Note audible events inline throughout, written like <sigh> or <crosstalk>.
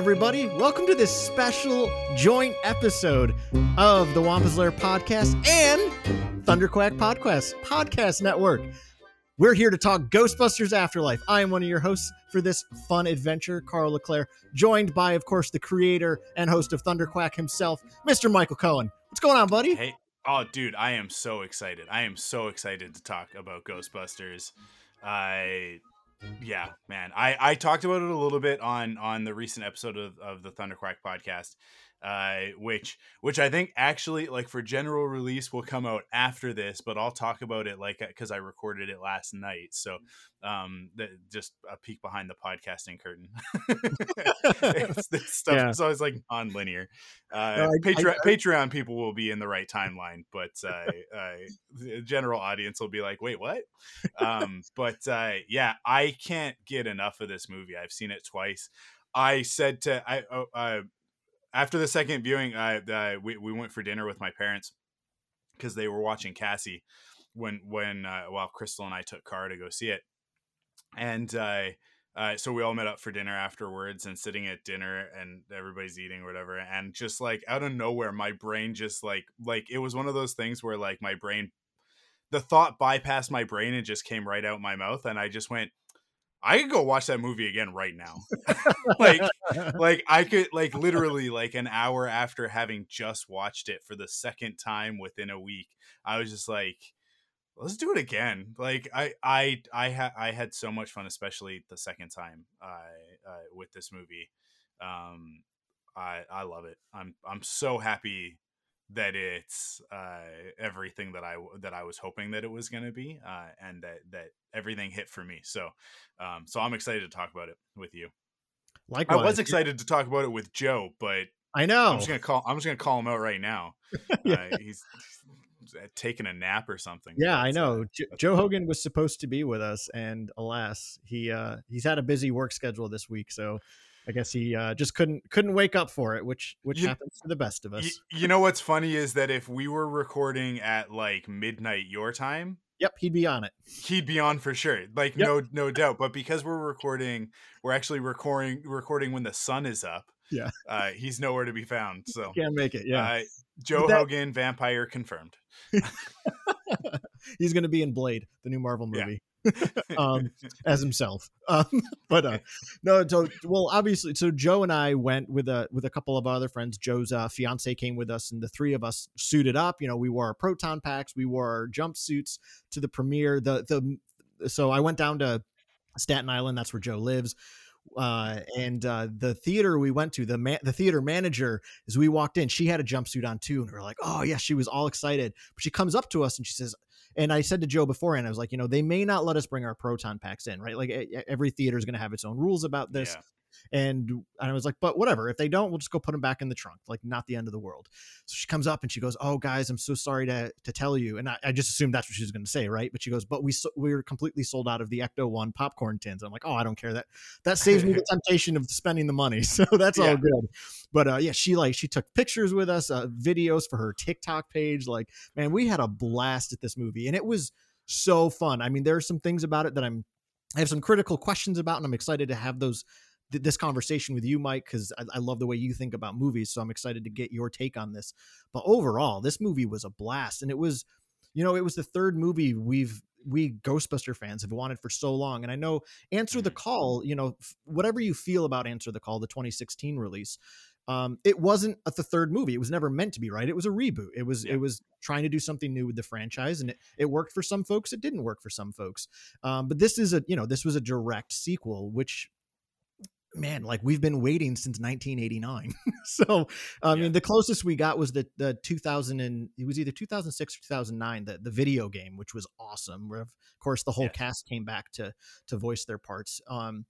Everybody, welcome to this special joint episode of the Wampa's Lair podcast and Thunderquack Podcast Podcast Network. We're here to talk Ghostbusters Afterlife. I am one of your hosts for this fun adventure, Carl Leclaire, joined by, of course, the creator and host of Thunderquack himself, Mr. Michael Cohen. What's going on, buddy? Hey, oh, dude, I am so excited. I am so excited to talk about Ghostbusters. I, yeah, man. I I talked about it a little bit on on the recent episode of, of the Thunderquack podcast, uh, which which I think actually like for general release will come out after this, but I'll talk about it like because I recorded it last night. So, um, the, just a peek behind the podcasting curtain. <laughs> <laughs> it's, this stuff Yeah. is always like non-linear. Uh, No, I- Patreon, I- Patreon people will be in the right timeline, but uh, uh, the general audience will be like, "Wait, what?" Um, but uh, yeah, I can't get enough of this movie. I've seen it twice. I said to I oh, uh, after the second viewing, I uh, we we went for dinner with my parents because they were watching Cassie when when uh, while Crystal and I took car to go see it, and uh, uh, so we all met up for dinner afterwards and sitting at dinner and everybody's eating or whatever and just like out of nowhere my brain just like like it was one of those things where like my brain the thought bypassed my brain and just came right out my mouth and I just went I could go watch that movie again right now. <laughs> like <laughs> like I could like literally like an hour after having just watched it for the second time within a week, I was just like, let's do it again. Like I I I had I had so much fun, especially the second time uh, uh, with this movie. Um, I I love it. I'm I'm so happy that it's uh, everything that I that I was hoping that it was going to be, uh, and that that everything hit for me. So, um, so I'm excited to talk about it with you. Likewise. I was excited to talk about it with Joe, but I know. I'm just gonna call. I'm just gonna call him out right now. <laughs> Yeah. uh, he's, he's taking a nap or something. Yeah, I uh, know. Jo- Joe Hogan was supposed to be with us, and alas, he uh, he's had a busy work schedule this week, so I guess he uh, just couldn't couldn't wake up for it, which which You- happens to the best of us. Y- you know what's funny is that if we were recording at like midnight your time, yep, he'd be on it. he'd be on for sure. Like Yep. no no doubt. But because we're recording, we're actually recording recording when the sun is up. Yeah. Uh, he's nowhere to be found. So Can't make it. Yeah, uh, Joe that- Hogan, vampire confirmed. <laughs> he's going to be in Blade, the new Marvel movie, <laughs> um, as himself. Um, <laughs> but uh, no, so well, obviously, so Joe and I went with a with a couple of other friends. Joe's uh, fiance came with us, and the three of us suited up. You know, we wore our proton packs, we wore our jumpsuits to the premiere. The the so I went down to Staten Island. That's where Joe lives. Uh, and uh, the theater we went to, the man, the theater manager, as we walked in, she had a jumpsuit on too, and we are like, "Oh yeah," she was all excited. But she comes up to us and she says, and I said to Joe beforehand, I was like, you know, they may not let us bring our proton packs in, right? Like every theater is going to have its own rules about this. Yeah. And, and I was like, but whatever. If they don't, we'll just go put them back in the trunk. Like, not the end of the world. So she comes up and she goes, "Oh, guys, I'm so sorry to to tell you." And I, I just assumed that's what she was going to say, right? But she goes, "But we so, we were completely sold out of the Ecto One popcorn tins." I'm like, "Oh, I don't care that that saves me the <laughs> temptation of spending the money, <laughs> so that's all good." But uh, yeah, she like she took pictures with us, uh, videos for her TikTok page. Like, man, we had a blast at this movie, and it was so fun. I mean, there are some things about it that I'm I have some critical questions about, and I'm excited to have those th- this conversation with you, Mike, because I, I love the way you think about movies. So I'm excited to get your take on this. But overall, this movie was a blast, and it was, you know, it was the third movie we've we Ghostbuster fans have wanted for so long. And I know Answer the Mhm. Call, you know, whatever you feel about Answer the Call, the 2016 release, um, it wasn't a, the third movie. It was never meant to be, right? It was a reboot. It was Yeah. it was trying to do something new with the franchise, and it, it worked for some folks. It didn't work for some folks. Um, but this is a you know this was a direct sequel, which man, like we've been waiting since 1989. <laughs> so, I Yeah. mean, the closest we got was the the 2000 and it was either 2006 or 2009, the the video game, which was awesome. Where of course the whole cast came back to to voice their parts. Um,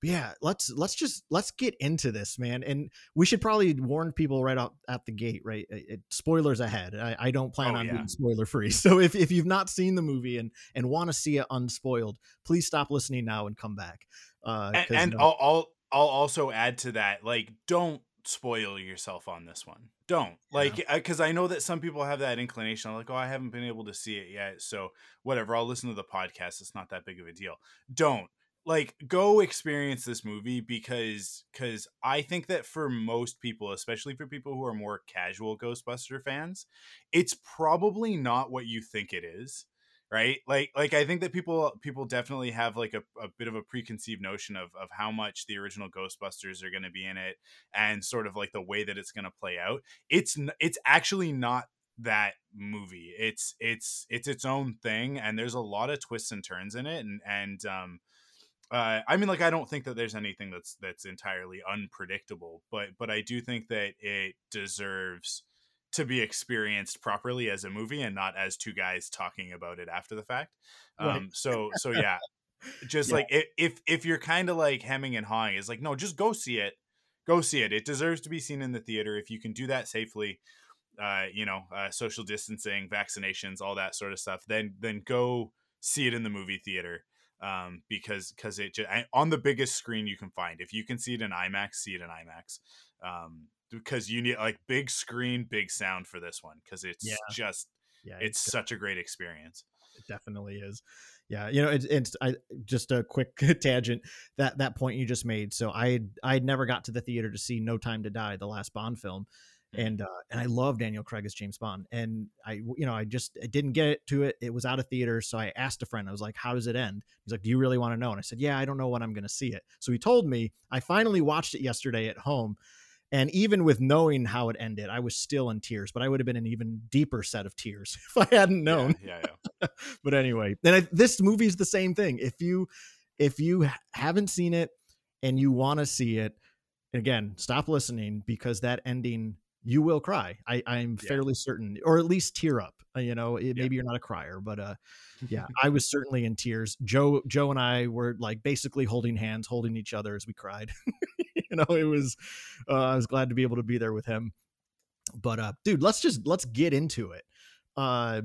but yeah, let's let's just let's get into this, man. And we should probably warn people right out at the gate, right? It, it- spoilers ahead. I, I don't plan Oh, on yeah. being spoiler free. <laughs> So if, if you've not seen the movie and and want to see it unspoiled, please stop listening now and come back. Uh, and, and no- I'll, I'll I'll also add to that, like, don't spoil yourself on this one. Don't like because I know that some people have that inclination. Like, oh, I haven't been able to see it yet, so whatever. I'll listen to the podcast. It's not that big of a deal. Don't like go experience this movie because because I think that for most people, especially for people who are more casual Ghostbuster fans, it's probably not what you think it is right? Like like i think that people people definitely have like a, a bit of a preconceived notion of of how much the original ghostbusters are going to be in it and sort of like the way that it's going to play out. It's it's actually not that movie. It's it's it's its own thing and there's a lot of twists and turns in it and and um uh, I mean, like, I don't think that there's anything that's that's entirely unpredictable, but but I do think that it deserves to be experienced properly as a movie and not as two guys talking about it after the fact. Um, so so yeah, <laughs> just Yeah. like if if you're kind of like hemming and hawing, it's like no, just go see it, go see it. It deserves to be seen in the theater if you can do that safely. Uh, you know, uh, social distancing, vaccinations, all that sort of stuff. Then then go see it in the movie theater um, because because it just, on the biggest screen you can find. If you can see it in IMAX, see it in IMAX. Um, because you need like big screen, big sound for this one because it's Yeah. just yeah, it's such a great experience. it definitely is. Yeah, you know, it's, it's I just a quick <laughs> tangent that that point you just made. So I I never got to the theater to see No Time to Die, the last Bond film, Mhm. and uh, and I love Daniel Craig as James Bond, and I you know I just I didn't get to it. It was out of theater, so I asked a friend. I was like, "How does it end?" He's like, "Do you really want to know?" And I said, "Yeah, I don't know when I'm going to see it." So he told me. I finally watched it yesterday at home. And even with knowing how it ended, I was still in tears, but I would have been an even deeper set of tears <laughs> if I hadn't known Yeah, yeah, yeah. <laughs> but anyway and I, this movie is the same thing if you if you haven't seen it and you want to see it again stop listening because that ending you will cry i i'm Yeah. fairly certain or at least tear up Uh, you know it, Yeah. maybe you're not a crier but uh yeah <laughs> i was certainly in tears joe joe and i were like basically holding hands holding each other as we cried <laughs> you know it was uh, i was glad to be able to be there with him but uh dude let's just let's get into it uh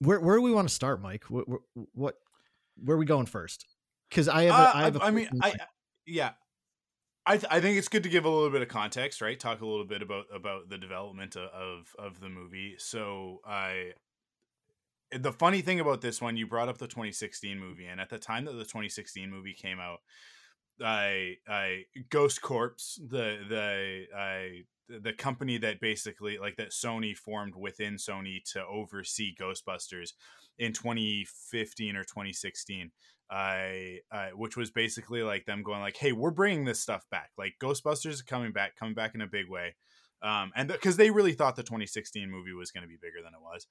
where where do we want to start mike what what, where are we going first because i have a, Uh, I have a I mean, I yeah. I, th- I think it's good to give a little bit of context, right? Talk a little bit about about the development of of, of the movie. So I the funny thing about this one, you brought up the 2016 movie, and at the time that the 2016 movie came out, I I Ghost Corps, the the I the company that basically like that Sony formed within Sony to oversee Ghostbusters in 2015 or 2016 I, uh, which was basically like them going like, "Hey, we're bringing this stuff back. Like Ghostbusters is coming back, coming back in a big way." Um, and because they really thought the 2016 movie was going to be bigger than it was.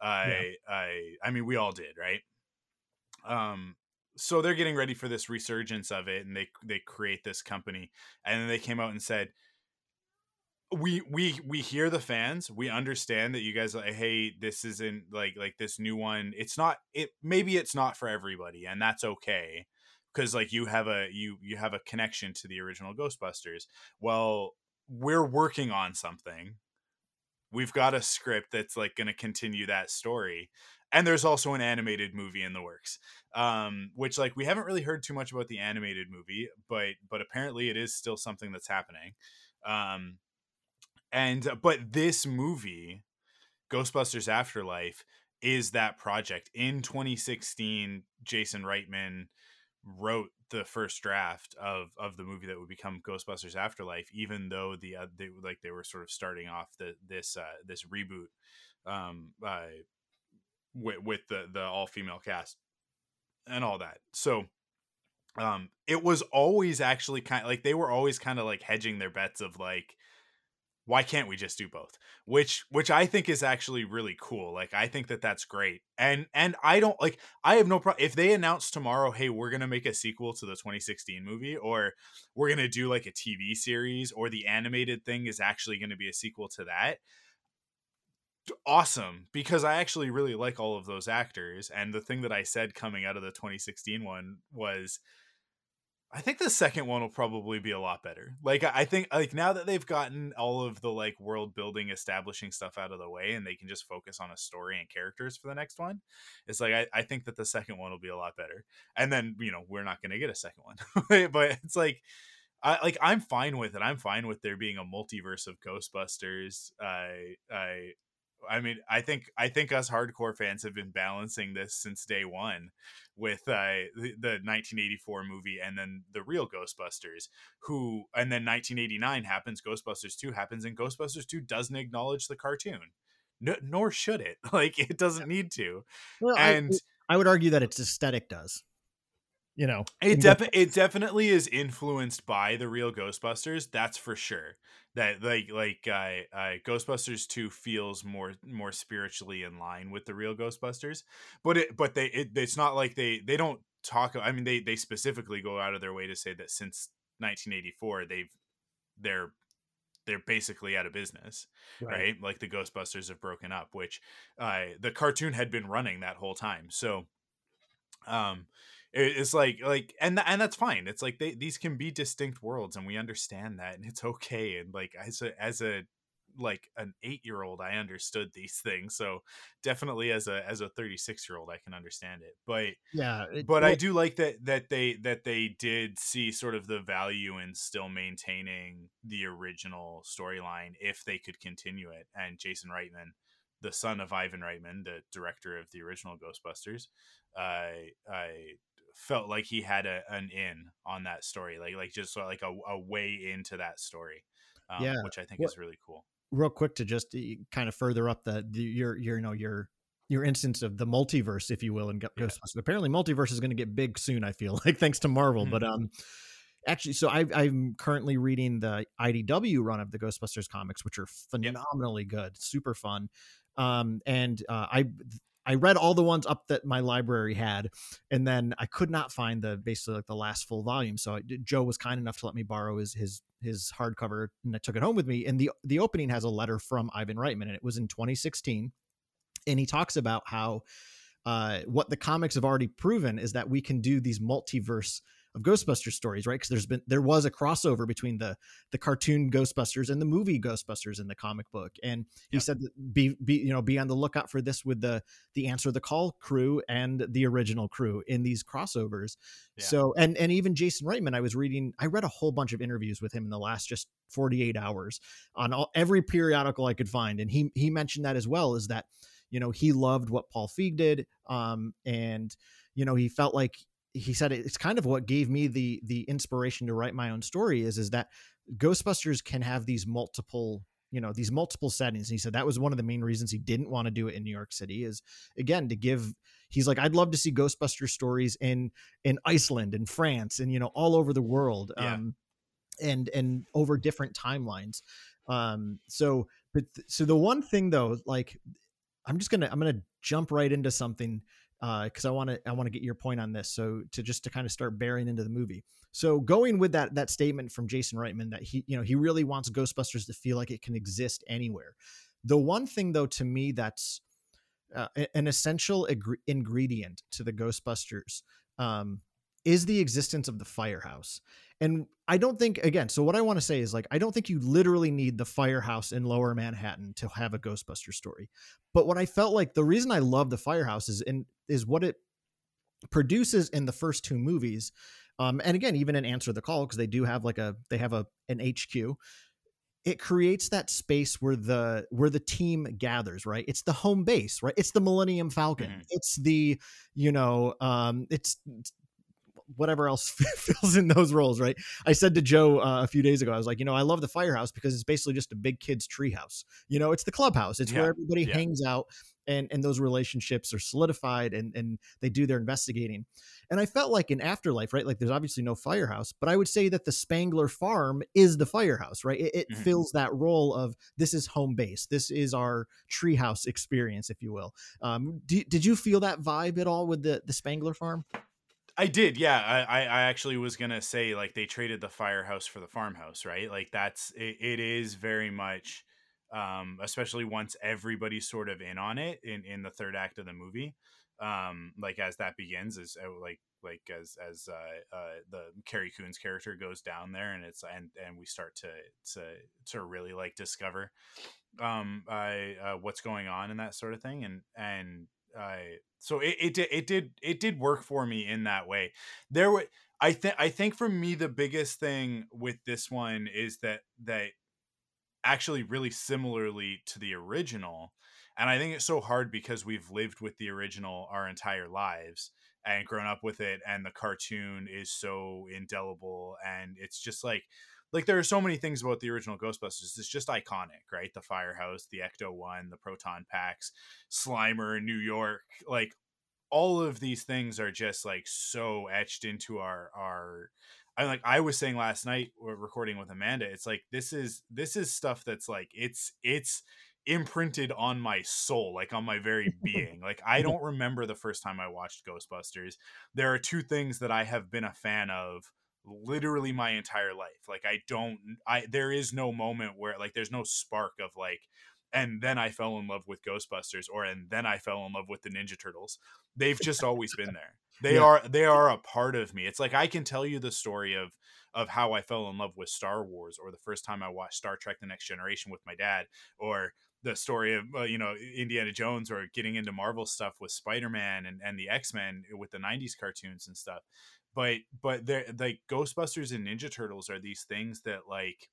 I, I, I mean, we all did, right? Um, so they're getting ready for this resurgence of it, and they they create this company, and then they came out and said, we we we hear the fans. We understand that you guys like hey this isn't like like this new one it's not it maybe it's not for everybody and that's okay because like you have a you you have a connection to the original ghostbusters. Well we're working on something. We've got a script that's like going to continue that story and there's also an animated movie in the works um which like we haven't really heard too much about the animated movie but but apparently it is still something that's happening um and uh, but this movie ghostbusters afterlife is that project. In 2016 jason reitman wrote the first draft of of the movie that would become ghostbusters afterlife even though the uh, they like they were sort of starting off the this uh this reboot um uh with, with the the all female cast and all that. So um it was always actually kind like they were always kind of like hedging their bets of like why can't we just do both? Which which i think is actually really cool like i think that that's great. And and i don't like i have no problem if they announce tomorrow hey we're gonna make a sequel to the 2016 movie or we're gonna do like a tv series or the animated thing is actually gonna be a sequel to that awesome because i actually really like all of those actors and the thing that i said coming out of the 2016 one was I think the second one will probably be a lot better. Like I think like now that they've gotten all of the like world building establishing stuff out of the way and they can just focus on a story and characters for the next one, it's like I, I think that the second one will be a lot better. And then, you know, we're not gonna get a second one. <laughs> but it's like I like I'm fine with it. I'm fine with there being a multiverse of Ghostbusters. I I I mean, I think I think us hardcore fans have been balancing this since day one with uh, the, the 1984 movie and then the real Ghostbusters, who and then 1989 happens, Ghostbusters 2 happens, and Ghostbusters 2 doesn't acknowledge the cartoon, no, nor should it. <laughs> Like it doesn't need to. Well, and I, I would argue that its aesthetic does you know it definitely it definitely is influenced by the real ghostbusters that's for sure that like like uh, uh ghostbusters 2 feels more more spiritually in line with the real ghostbusters but it but they it, it's not like they they don't talk i mean they they specifically go out of their way to say that since 1984 they've they're they're basically out of business right, right? like the ghostbusters have broken up which uh the cartoon had been running that whole time so um it's like like and and that's fine it's like they these can be distinct worlds and we understand that and it's okay and like as a as a like an eight year old i understood these things so definitely as a as a 36 year old i can understand it but yeah it, but well, i do like that that they that they did see sort of the value in still maintaining the original storyline if they could continue it and jason reitman the son of ivan reitman the director of the original ghostbusters i i felt like he had a, an in on that story, like like just sort of like a, a way into that story, um, yeah, which I think is really cool. Real quick to just eh, kind of further up the, the your your you know your your instance of the multiverse, if you will, and Ghostbusters. Yeah. Apparently, multiverse is going to get big soon. I feel <laughs> like thanks to Marvel, mm-hmm. but um. Actually, so I, I'm currently reading the IDW run of the Ghostbusters comics, which are phenomenally yep. good, super fun. Um, and uh, I I read all the ones up that my library had, and then I could not find the basically like the last full volume. So I, Joe was kind enough to let me borrow his his his hardcover, and I took it home with me. And the the opening has a letter from Ivan Reitman, and it was in 2016, and he talks about how uh, what the comics have already proven is that we can do these multiverse of Ghostbusters stories, right? Because there's been there was a crossover between the the cartoon Ghostbusters and the movie Ghostbusters in the comic book, and he yep. said be be you know be on the lookout for this with the the Answer the Call crew and the original crew in these crossovers. Yeah. So and and even Jason Reitman, I was reading, I read a whole bunch of interviews with him in the last just 48 hours on all, every periodical I could find, and he he mentioned that as well is that you know he loved what Paul Feig did, um, and you know he felt like he said it's kind of what gave me the the inspiration to write my own story is is that ghostbusters can have these multiple you know these multiple settings and he said that was one of the main reasons he didn't want to do it in new york city is again to give he's like i'd love to see ghostbuster stories in in iceland and france and you know all over the world yeah. um and and over different timelines um so but so the one thing though like i'm just gonna i'm gonna jump right into something because uh, I want to I want to get your point on this. So to just to kind of start bearing into the movie. So going with that that statement from Jason Reitman that he you know he really wants Ghostbusters to feel like it can exist anywhere. The one thing though to me that's uh, an essential ingredient to the Ghostbusters um, is the existence of the firehouse. And I don't think again, so what I want to say is like I don't think you literally need the firehouse in lower Manhattan to have a Ghostbuster story. But what I felt like the reason I love the firehouse is in is what it produces in the first two movies. Um, and again, even in Answer the Call, because they do have like a they have a an HQ it creates that space where the where the team gathers right it's the home base right it's the millennium falcon mm-hmm. it's the you know um it's whatever else <laughs> fills in those roles, right? I said to Joe uh, a few days ago, I was like, you know, I love the firehouse because it's basically just a big kid's treehouse. You know, it's the clubhouse. It's Yeah, where everybody yeah. hangs out and and those relationships are solidified and and they do their investigating. And I felt like in Afterlife, right? Like there's obviously no firehouse, but I would say that the Spengler farm is the firehouse, right? It, it Mhm. fills that role of this is home base. This is our treehouse experience, if you will. Um, do, did you feel that vibe at all with the the Spengler farm? I did, yeah. I, I actually was gonna say like they traded the firehouse for the farmhouse, right? Like that's it, it is very much, um, especially once everybody's sort of in on it in in the third act of the movie. Um, like as that begins, is uh, like like as as uh, uh the Carrie Coon's character goes down there, and it's and and we start to to to really like discover um I uh, what's going on and that sort of thing, and and I so it, it did it did it did work for me in that way. There were i think i think for me the biggest thing with this one is that that actually really similarly to the original and i think it's so hard because we've lived with the original our entire lives and grown up with it and the cartoon is so indelible and it's just like like there are so many things about the original ghostbusters it's just iconic right? The firehouse the ecto one the proton packs slimer in new york like all of these things are just like so etched into our our I like I was saying last night we're recording with Amanda it's like this is this is stuff that's like it's it's imprinted on my soul like on my very <laughs> being like I don't remember the first time I watched Ghostbusters. There are two things that I have been a fan of literally my entire life. Like I don't I there is no moment where like there's no spark of like and then I fell in love with Ghostbusters or and then I fell in love with the Ninja Turtles. They've just always been there. <laughs> They Yeah. are they are a part of me. It's like i can tell you the story of of how i fell in love with star wars or the first time i watched star trek the next generation with my dad or the story of uh, you know indiana jones or getting into marvel stuff with spider-man and, and the x-men with the 90s cartoons and stuff but but they're like ghostbusters and ninja turtles are these things that like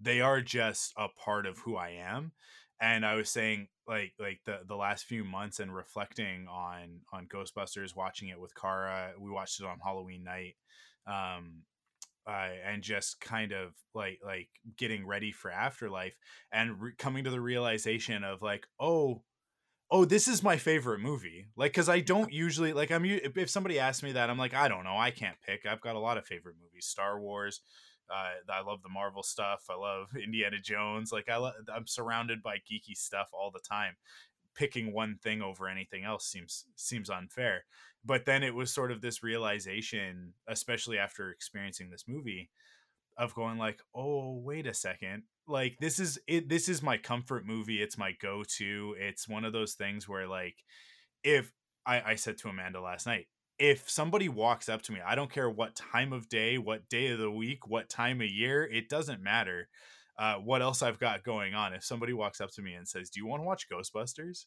they are just a part of who i am and i was saying like like the the last few months and reflecting on on ghostbusters watching it with kara we watched it on halloween night um uh, and just kind of like like getting ready for afterlife and re- coming to the realization of like oh oh this is my favorite movie like because i don't usually like i'm if somebody asks me that i'm like i don't know i can't pick i've got a lot of favorite movies star wars uh, I love the Marvel stuff. I love <laughs> Indiana Jones. Like I, lo- I'm surrounded by geeky stuff all the time. Picking one thing over anything else seems seems unfair. But then it was sort of this realization, especially after experiencing this movie, of going like, oh wait a second, like this is it. This is my comfort movie. It's my go to. It's one of those things where like, if I, I said to Amanda last night, if somebody walks up to me, I don't care what time of day, what day of the week, what time of year, it doesn't matter uh, what else I've got going on. If somebody walks up to me and says, Do you want to watch Ghostbusters?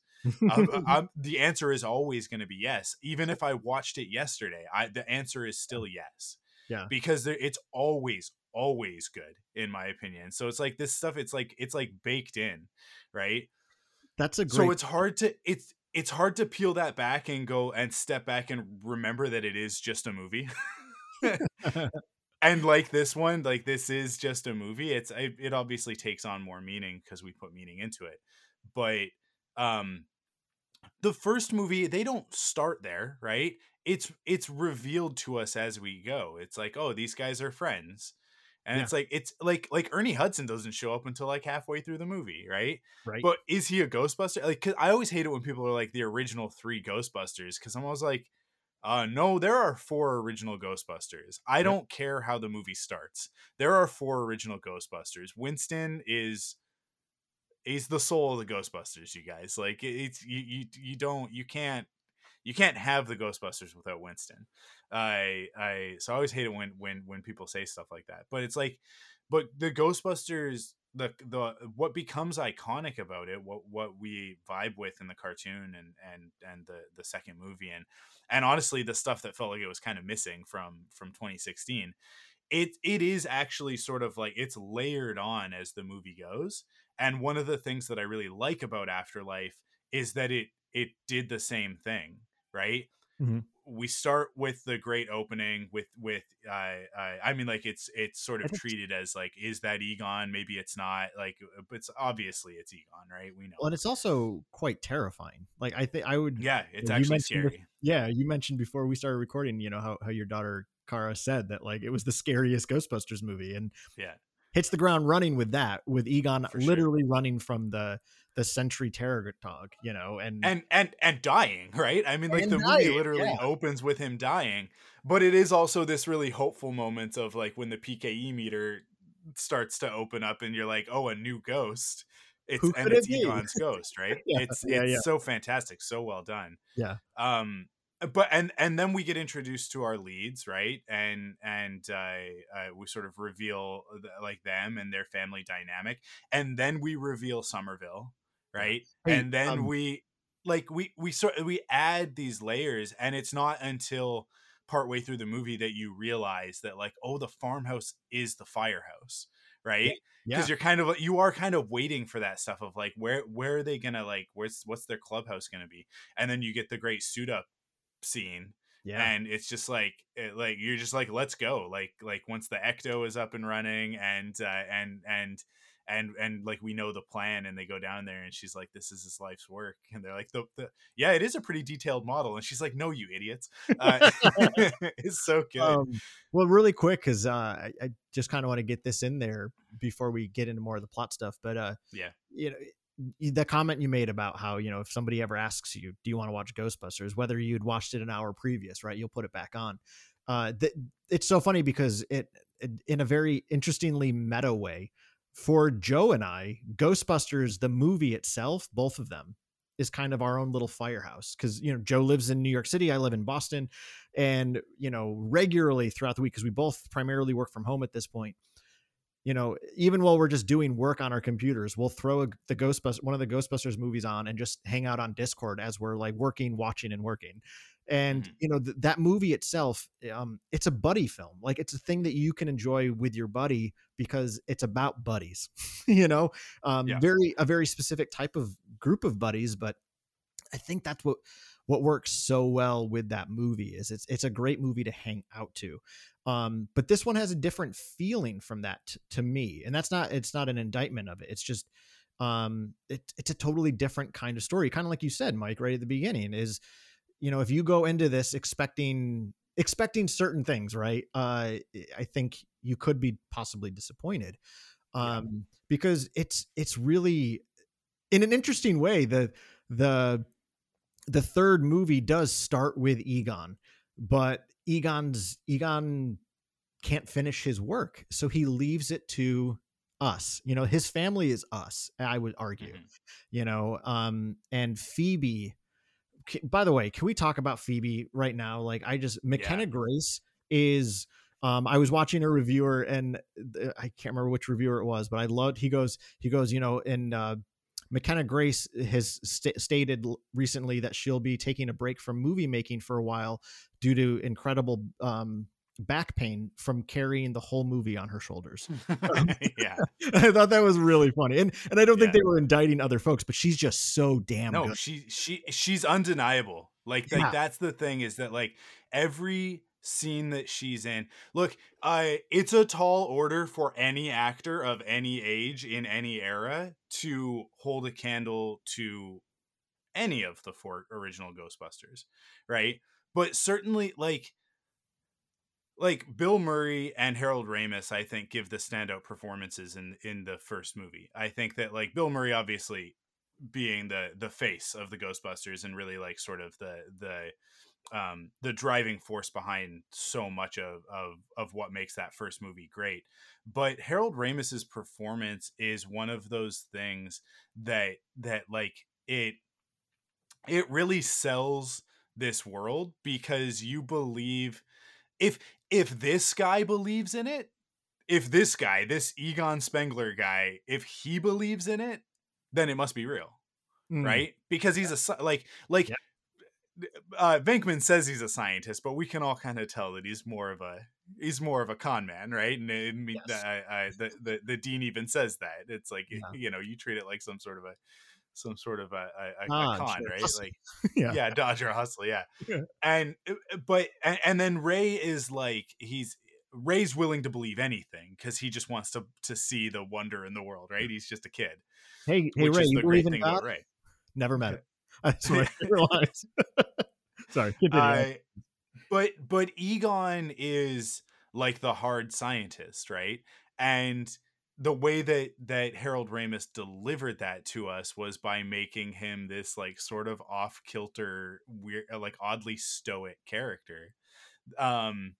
I'm, <laughs> I'm, the answer is always going to be yes. Even if I watched it yesterday, I, the answer is still yes. Yeah. Because there, it's always, always good, in my opinion. So it's like this stuff, it's like, it's like baked in, right? That's a great. so it's hard to it's it's hard to peel that back and go and step back and remember that it is just a movie <laughs> <laughs> and like this one like this is just a movie it's it, it obviously takes on more meaning because we put meaning into it but um the first movie they don't start there right it's it's revealed to us as we go it's like oh these guys are friends and Yeah. it's like it's like like ernie hudson doesn't show up until like halfway through the movie right right. but is he a Ghostbuster? Like, 'cause I always hate it when people are like the original three Ghostbusters because I'm always like, uh, no, there are four original Ghostbusters. I don't care how the movie starts. There are four original Ghostbusters. Winston is he's the soul of the Ghostbusters. You guys like it's you you you don't you can't you can't have the Ghostbusters without Winston. I I so I always hate it when when when people say stuff like that. But it's like, but the Ghostbusters the the what becomes iconic about it what what we vibe with in the cartoon and and and the the second movie and and honestly the stuff that felt like it was kind of missing from from 2016 it it is actually sort of like it's layered on as the movie goes and one of the things that i really like about afterlife is that it it did the same thing right? Mhm. we start with the great opening with with uh, uh, I mean like it's it's sort of treated as like is that Egon? Maybe it's not like uh, it's obviously it's Egon right? We know well, and it's also quite terrifying. Like I think I would yeah it's actually scary. yeah you mentioned before we started recording you know how, how your daughter Kara said that like it was the scariest Ghostbusters movie and yeah. hits the ground running with that with Egon For literally sure. running from the the Sentry Terror dog, you know, and and and and dying, right? I mean, like the dying, movie literally yeah. opens with him dying, but it is also this really hopeful moment of like when the PKE meter starts to open up, and you're like, oh, a new ghost. It's Who and it's it Egon's ghost, right? <laughs> yeah, it's yeah, it's so fantastic, so well done. Yeah. Um, but and and then we get introduced to our leads right and and uh, uh, we sort of reveal the, like them and their family dynamic and then we reveal summerville right? Hey, and then um, we like we we sort we add these layers and it's not until partway through the movie that you realize that like oh the farmhouse is the firehouse right? because yeah. you're kind of you are kind of waiting for that stuff of like where where are they gonna like where's what's their clubhouse gonna be? And then you get the great suit up scene yeah. and it's just like it, like you're just like let's go like like once the ecto is up and running and uh, and and and and like we know the plan and they go down there and she's like this is his life's work and they're like the, the yeah it is a pretty detailed model and she's like no you idiots. Uh, <laughs> <laughs> it's so good. Um, well really quick because uh, I, I just kind of want to get this in there before we get into more of the plot stuff but uh yeah. you know the comment you made about how you know if somebody ever asks you do you want to watch ghostbusters? whether you'd watched it an hour previous right you'll put it back on. Uh th- it's so funny because it, it in a very interestingly meta way for joe and i ghostbusters the movie itself both of them is kind of our own little firehouse because you know joe lives in new york city i live in boston and you know regularly throughout the week because we both primarily work from home at this point you know, even while we're just doing work on our computers, we'll throw a, the Ghostbusters, one of the Ghostbusters movies on and just hang out on Discord as we're like working, watching, and working. And mm-hmm. you know th- that movie itself, um, it's a buddy film. Like it's a thing that you can enjoy with your buddy because it's about buddies. <laughs> you know, um, yeah. very a very specific type of group of buddies. But I think that's what what works so well with that movie is it's it's a great movie to hang out to um but this one has a different feeling from that t- to me and that's not it's not an indictment of it it's just um it, it's a totally different kind of story kind of like you said mike right at the beginning is you know if you go into this expecting expecting certain things right uh i think you could be possibly disappointed um yeah. because it's it's really in an interesting way the the the third movie does start with Egon, but Egon's Egon can't finish his work, so he leaves it to us. You know, his family is us. I would argue. Mm-hmm. You know, um, and Phoebe. By the way, can we talk about Phoebe right now? Like, I just McKenna yeah. Grace is. Um, I was watching a reviewer, and uh, I can't remember which reviewer it was, but I loved. He goes, he goes, you know, in uh, McKenna Grace has st- stated recently that she'll be taking a break from movie making for a while due to incredible um, back pain from carrying the whole movie on her shoulders. <laughs> <laughs> yeah. I thought that was really funny. And and I don't yeah. think they were indicting other folks, but she's just so damn no, good. she she she's undeniable. Like, yeah. like that's the thing is that like every scene that she's in. Look, uh, it's a tall order for any actor of any age in any era to hold a candle to any of the four original Ghostbusters, right? But certainly, like, like Bill Murray and Harold Ramis, I think give the standout performances in in the first movie. I think that like Bill Murray, obviously being the the face of the Ghostbusters and really like sort of the the um, the driving force behind so much of, of of what makes that first movie great. But Harold Ramis's performance is one of those things that that like it it really sells this world because you believe if if this guy believes in it, if this guy, this Egon Spengler guy, if he believes in it, then it must be real. Mm. Right? Because he's a like like yeah uh, Venkman says he's a scientist, but we can all kind of tell that he's more of a he's more of a con man, right? And, and yes. I, I, the, the the dean even says that it's like yeah. you know you treat it like some sort of a some sort of a, a, a Dodge, con, yeah, right? hustle. Like <laughs> yeah. yeah, Dodge or hustle, yeah. <laughs> Yeah. And uh, but and, and then Ray is like he's Ray's willing to believe anything because he just wants to to see the wonder in the world, right? He's just a kid, Hey, hey, Ray, you believe in thing God? Ray. Never met him. <laughs> Favorite lines. Sorry. I, but but Egon is like the hard scientist, right? And the way that that Harold Ramis delivered that to us was by making him this like sort of off kilter, weird, uh, like oddly stoic character. Um,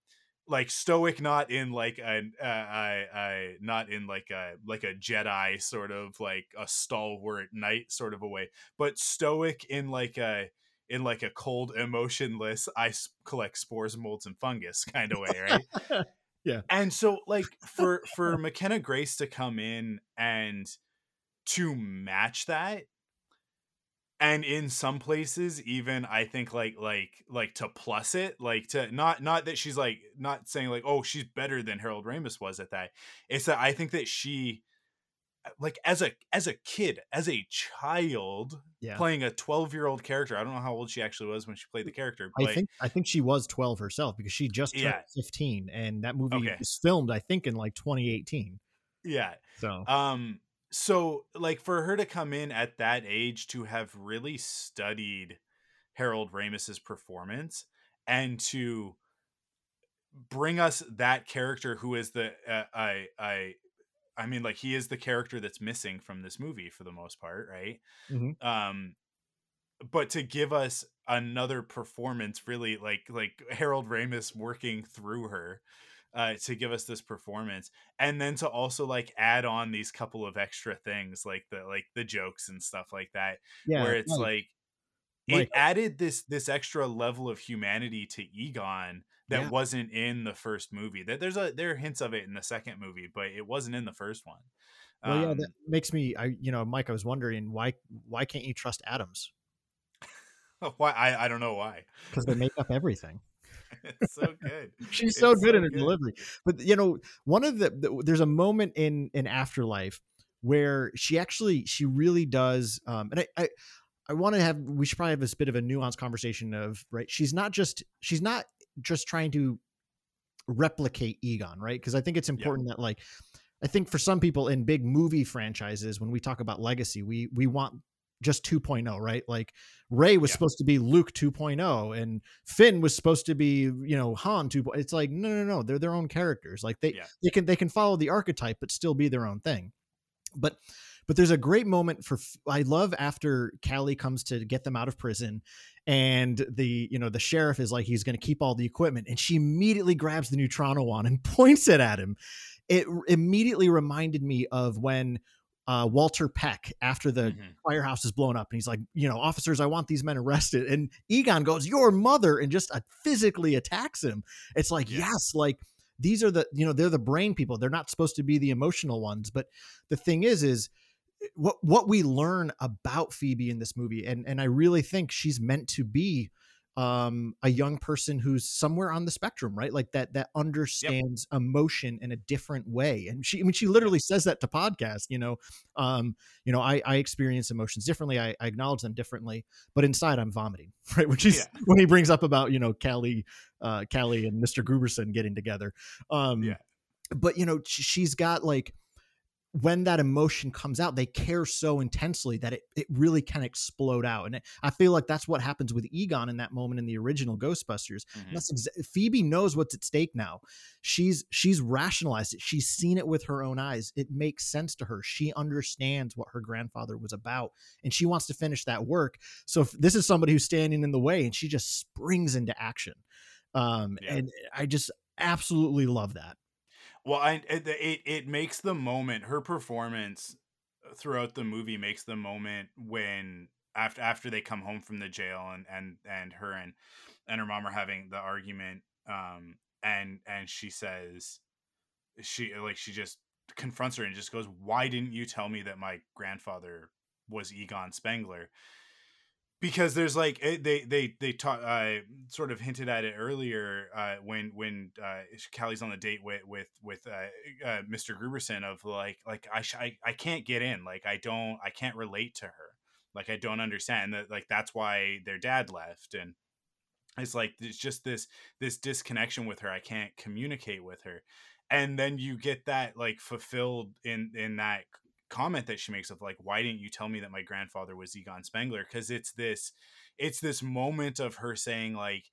like stoic, not in like a, uh, not in like a like a Jedi sort of like a stalwart knight sort of a way, but stoic in like a in like a cold, emotionless, I collect spores, molds, and fungus <laughs> kind of way, right? <laughs> Yeah. And so, like for for <laughs> McKenna Grace to come in and to match that, and in some places, even I think like like like to plus it, like to not not that she's like not saying like oh she's better than Harold Ramis was at that. It's that I think that she like as a as a kid as a child Yeah. playing a 12 year old character i don't know how old she actually was when she played the character I but think I think she was 12 herself because she just turned Yeah. 15 and that movie Okay. was filmed I think in like 2018. yeah So um so like for her to come in at that age to have really studied harold ramis's performance and to bring us that character who is the uh, i i i mean like he is the character that's missing from this movie for the most part right Mhm. um but to give us another performance really like like harold ramis working through her uh to give us this performance and then to also like add on these couple of extra things like the like the jokes and stuff like that yeah, where it's right. like Like- it added this this extra level of humanity to Egon that Yeah. wasn't in the first movie. That there's a there are hints of it in the second movie, but it wasn't in the first one. well, yeah, Um, that makes me I you know, Mike, I was wondering why why can't you trust atoms? <laughs> why I, I don't know why. Because they make up everything. <laughs> it's so good. <laughs> She's so It's good so in her good. delivery. But you know, one of the, the there's a moment in in Afterlife where she actually she really does um and I I, I want to have we should probably have this bit of a nuanced conversation of right she's not just she's not just trying to replicate Egon, right? Because I think it's important that like I think for some people in big movie franchises when we talk about legacy, we we want just 2.0, right? Like Rey was Yeah. supposed to be Luke 2.0 and Finn was supposed to be, you know, Han 2. It's like no no no, they're their own characters. Like they Yeah. they can they can follow the archetype but still be their own thing. But but there's a great moment for I love after Callie comes to get them out of prison and the you know the sheriff is like he's going to keep all the equipment and she immediately grabs the neutrino wand and <laughs> points it at him. It immediately reminded me of when uh, Walter Peck after the Mhm. firehouse is blown up and he's like, you know, officers, I want these men arrested. And Egon goes, Your mother, and just uh, physically attacks him. It's like, Yeah. yes, like these are the, you know, they're the brain people. They're not supposed to be the emotional ones. But the thing is, is what what we learn about Phoebe in this movie, and and I really think she's meant to be um a young person who's somewhere on the spectrum right? Like that that understands emotion in a different way and she i mean she literally says that to podcast you know? Um you know i i experience emotions differently i, I acknowledge them differently but inside i'm vomiting <laughs> right? Which is Yeah. when he brings up about you know callie uh callie and mr grooberson getting together um Yeah. but you know she's got like when that emotion comes out they care so intensely that it, it really can explode out. And it, i feel like that's what happens with egon in that moment in the original ghostbusters. Mhm. that's exa- phoebe knows what's at stake now. She's she's rationalized it. She's seen it with her own eyes. It makes sense to her. She understands what her grandfather was about and she wants to finish that work. So if this is somebody who's standing in the way and she just springs into action. Um Yeah. and i just absolutely love that Well, I it, it it makes the moment her performance throughout the movie makes the moment when after after they come home from the jail and and and her and and her mom are having the argument um and and she says she like she just confronts her and just goes why didn't you tell me that my grandfather was Egon Spengler because there's like they they they taught uh, sort of hinted at it earlier uh, when when uh, Callie's on the date with with with uh, uh, Mr. Grooberson of like like I, sh- I I can't get in like I don't I can't relate to her like i don't understand that like that's why their dad left and it's like it's just this this disconnection with her i can't communicate with her and then you get that like fulfilled in in that comment that she makes of like why didn't you tell me that my grandfather was egon spengler? Because it's this it's this moment of her saying like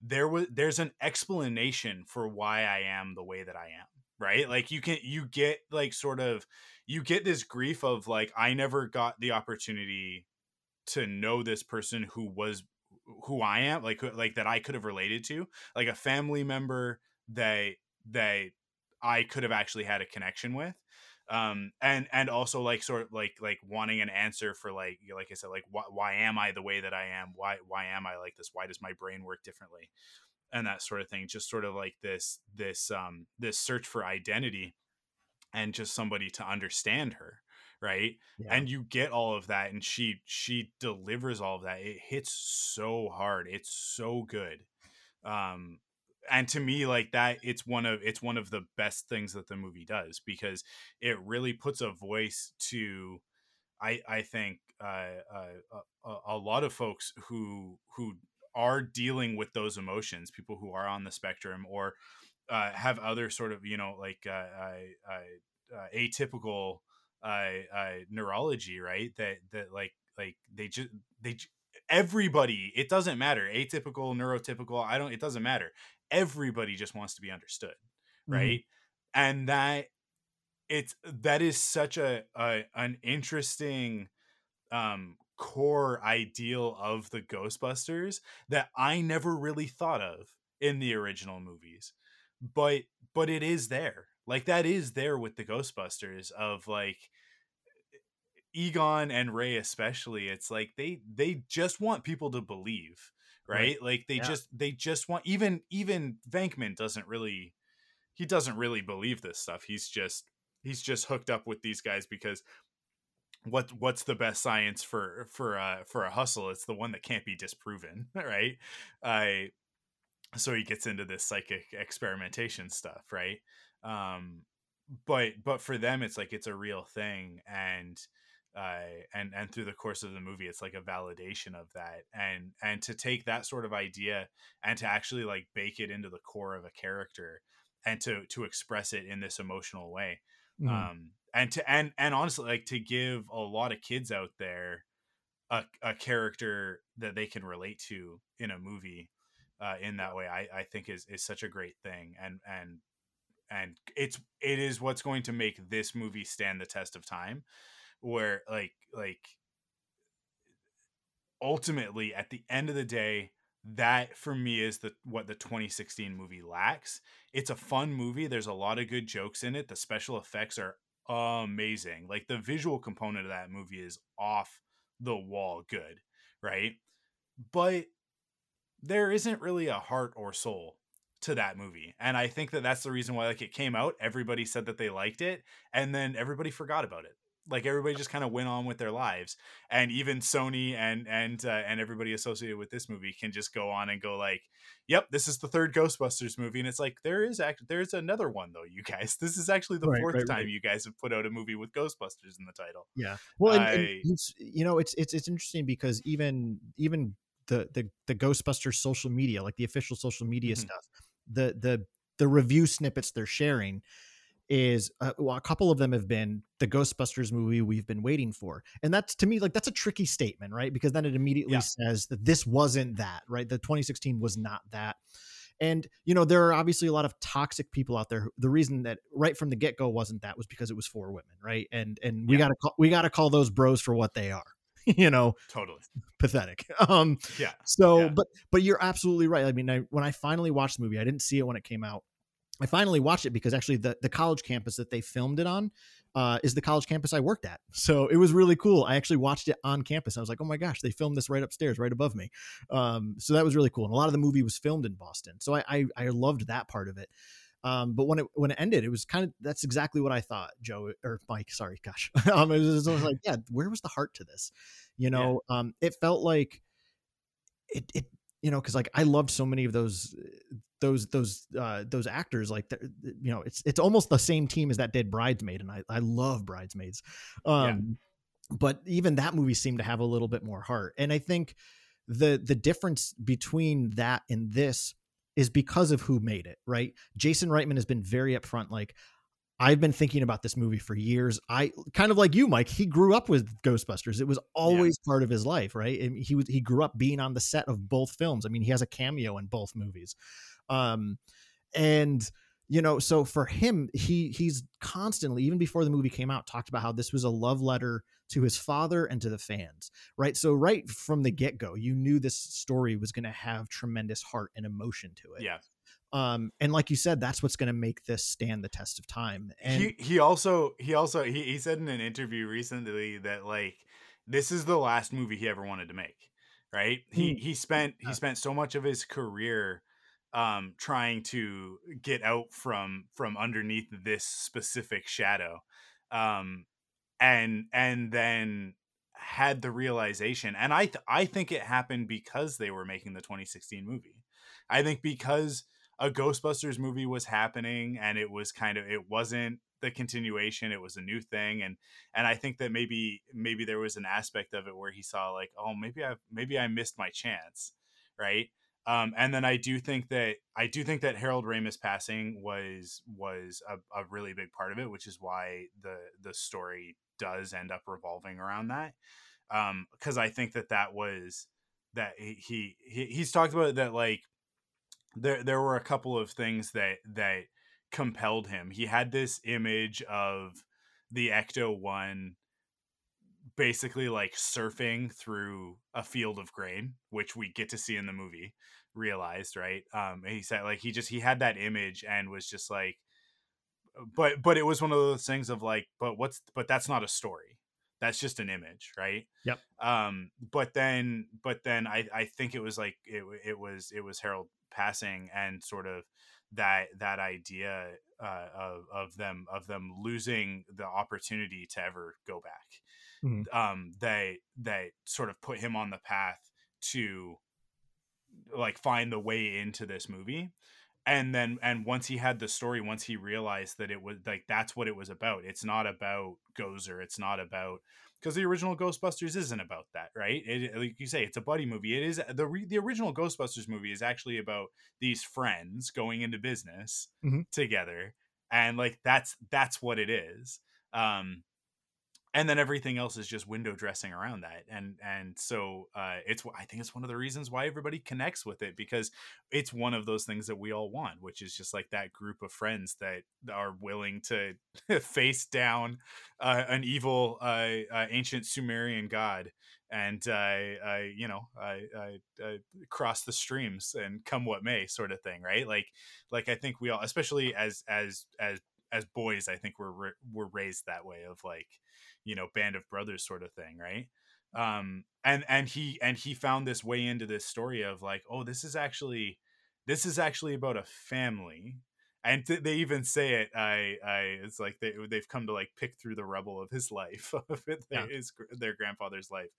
there was there's an explanation for why i am the way that i am right? Like you can you get like sort of you get this grief of like i never got the opportunity to know this person who was who i am like like that i could have related to like a family member that that i could have actually had a connection with um and and also like sort of like like wanting an answer for like like i said like why, why am i the way that i am? Why why am i like this? Why does my brain work differently? And that sort of thing just sort of like this this um this search for identity and just somebody to understand her right? Yeah. and you get all of that and she she delivers all of that. It hits so hard. It's so good. Um and to me like that it's one of it's one of the best things that the movie does because it really puts a voice to i i think uh, uh, a, a lot of folks who who are dealing with those emotions people who are on the spectrum or uh, have other sort of you know like uh, uh, atypical neurology right? That that like like they just they everybody it doesn't matter. Atypical neurotypical i don't it doesn't matter everybody just wants to be understood mm-hmm. right mm-hmm. and that it's that is such a, a an interesting um core ideal of the Ghostbusters that I never really thought of in the original movies. But but it is there. Like that is there with the Ghostbusters of like Egon and Ray especially. It's like they they just want people to believe, right? right. Like they yeah. just they just want even even Venkman doesn't really he doesn't really believe this stuff. He's just he's just hooked up with these guys because what what's the best science for for uh for a hustle it's the one that can't be disproven <laughs> right i uh, so he gets into this psychic experimentation stuff right um but but for them it's like it's a real thing and uh and and through the course of the movie it's like a validation of that and and to take that sort of idea and to actually like bake it into the core of a character and to to express it in this emotional way mm. um and to and and honestly like to give a lot of kids out there a, a character that they can relate to in a movie uh, in that way I, I think is is such a great thing and and and it's it is what's going to make this movie stand the test of time where like like ultimately at the end of the day that for me is the what the 2016 movie lacks it's a fun movie there's a lot of good jokes in it the special effects are amazing. Like the visual component of that movie is off the wall good, right? But there isn't really a heart or soul to that movie. And I think that that's the reason why like it came out, everybody said that they liked it and then everybody forgot about it like everybody just kind of went on with their lives and even sony and and uh, and everybody associated with this movie can just go on and go like yep this is the third ghostbusters movie and it's like there is actually there's another one though you guys <laughs> this is actually the right, fourth right, time right. you guys have put out a movie with ghostbusters in the title yeah well I, and, and you know it's it's it's interesting because even even the the the ghostbusters social media like the official social media mm-hmm. stuff the the the review snippets they're sharing is uh, well, a couple of them have been the Ghostbusters movie we've been waiting for. And that's to me like that's a tricky statement, right? Because then it immediately yeah. says that this wasn't that, right? The 2016 was not that. And you know, there are obviously a lot of toxic people out there. The reason that right from the get-go wasn't that was because it was for women, right? And and we yeah. got to call we got to call those bros for what they are. <laughs> you know totally <laughs> pathetic <laughs> um yeah so yeah. but but you're absolutely right i mean I, when i finally watched the movie i didn't see it when it came out I finally watched it because actually the, the college campus that they filmed it on uh, is the college campus I worked at. So it was really cool. I actually watched it on campus. I was like, oh my gosh, they filmed this right upstairs, right above me. Um, so that was really cool. And a lot of the movie was filmed in Boston. So I, I, I loved that part of it. Um, but when it when it ended, it was kind of that's exactly what I thought, Joe or Mike. Sorry, gosh, <laughs> um, it was, it was like, yeah, where was the heart to this? You know, yeah. um, it felt like it it you know because like I loved so many of those those those uh, those actors like you know it's it's almost the same team as that did bridesmaid and i i love bridesmaids. Um but even that movie seemed to have a little bit more heart and i think the the difference between that and this is because of who made it right? Jason reitman has been very upfront like I've been thinking about this movie for years. I kind of like you, Mike. He grew up with Ghostbusters. It was always yeah. part of his life, right? And he was he grew up being on the set of both films. I mean, he has a cameo in both movies. Um, and you know, so for him, he he's constantly, even before the movie came out, talked about how this was a love letter to his father and to the fans, right? So right from the get go, you knew this story was going to have tremendous heart and emotion to it. Yeah um and like you said that's what's going to make this stand the test of time and he, he also he also he, he said in an interview recently that like this is the last movie he ever wanted to make right? He hmm. he spent he spent so much of his career um trying to get out from from underneath this specific shadow um and and then had the realization and i th- i think it happened because they were making the 2016 movie. I think because a Ghostbusters movie was happening and it was kind of it wasn't the continuation it was a new thing and and I think that maybe maybe there was an aspect of it where he saw like oh maybe I maybe I missed my chance right um, and then I do think that I do think that Harold Ramis passing was was a, a really big part of it, which is why the the story does end up revolving around that. Because um, I think that that was that he, he he's talked about that like there there were a couple of things that that compelled him. He had this image of the Ecto One basically like surfing through a field of grain, which we get to see in the movie. Realized, right? Um, and he said like he just he had that image and was just like, but but it was one of those things of like, but what's but that's not a story. That's just an image, right? Yep. Um, but then but then I I think it was like it it was it was Harold passing and sort of that that idea uh, of of them of them losing the opportunity to ever go back. Mm-hmm. Um, they they sort of put him on the path to like find the way into this movie and then and once he had the story once he realized that it was like that's what it was about it's not about gozer it's not about because the original Ghostbusters isn't about that, right? It, like you say, it's a buddy movie. It is the re, the original Ghostbusters movie is actually about these friends going into business mm-hmm. together, and like that's that's what it is. Um, and then everything else is just window dressing around that and and so uh, it's i think it's one of the reasons why everybody connects with it because it's one of those things that we all want which is just like that group of friends that are willing to <laughs> face down uh, an evil uh, uh ancient sumerian god and uh, you know I cross the streams and come what may sort of thing right? Like like i think we all especially as as as as boys i think we're we're raised that way of like you know band of brothers sort of thing right? Um and and he and he found this way into this story of like oh this is actually this is actually about a family. And th- they even say it i i it's like they, they've come to like pick through the rubble of his <laughs> life of it, yeah. his their grandfather's life.